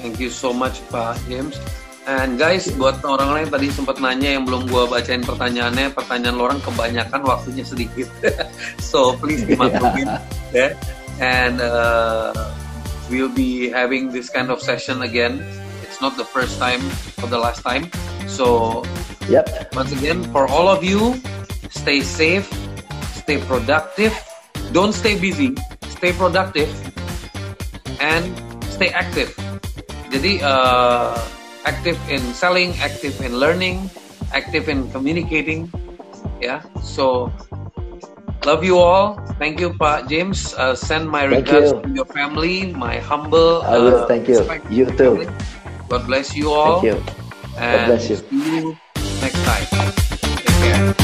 Thank you so much Pak James. And guys, buat orang-orang yang tadi sempat nanya yang belum gua bacain pertanyaannya, pertanyaan orang kebanyakan waktunya sedikit. so please dimaklumin ya. Yeah. And uh, we'll be having this kind of session again. It's not the first time or the last time. So, yep. once again, for all of you stay safe, stay productive, don't stay busy, stay productive, and stay active. Jadi uh, active in selling, active in learning, active in communicating. Yeah. So love you all. Thank you, Pak James. Uh, send my thank regards you. to your family. My humble. I will. Uh, thank you. You too. God bless you all. Thank you. God bless you. See you next time.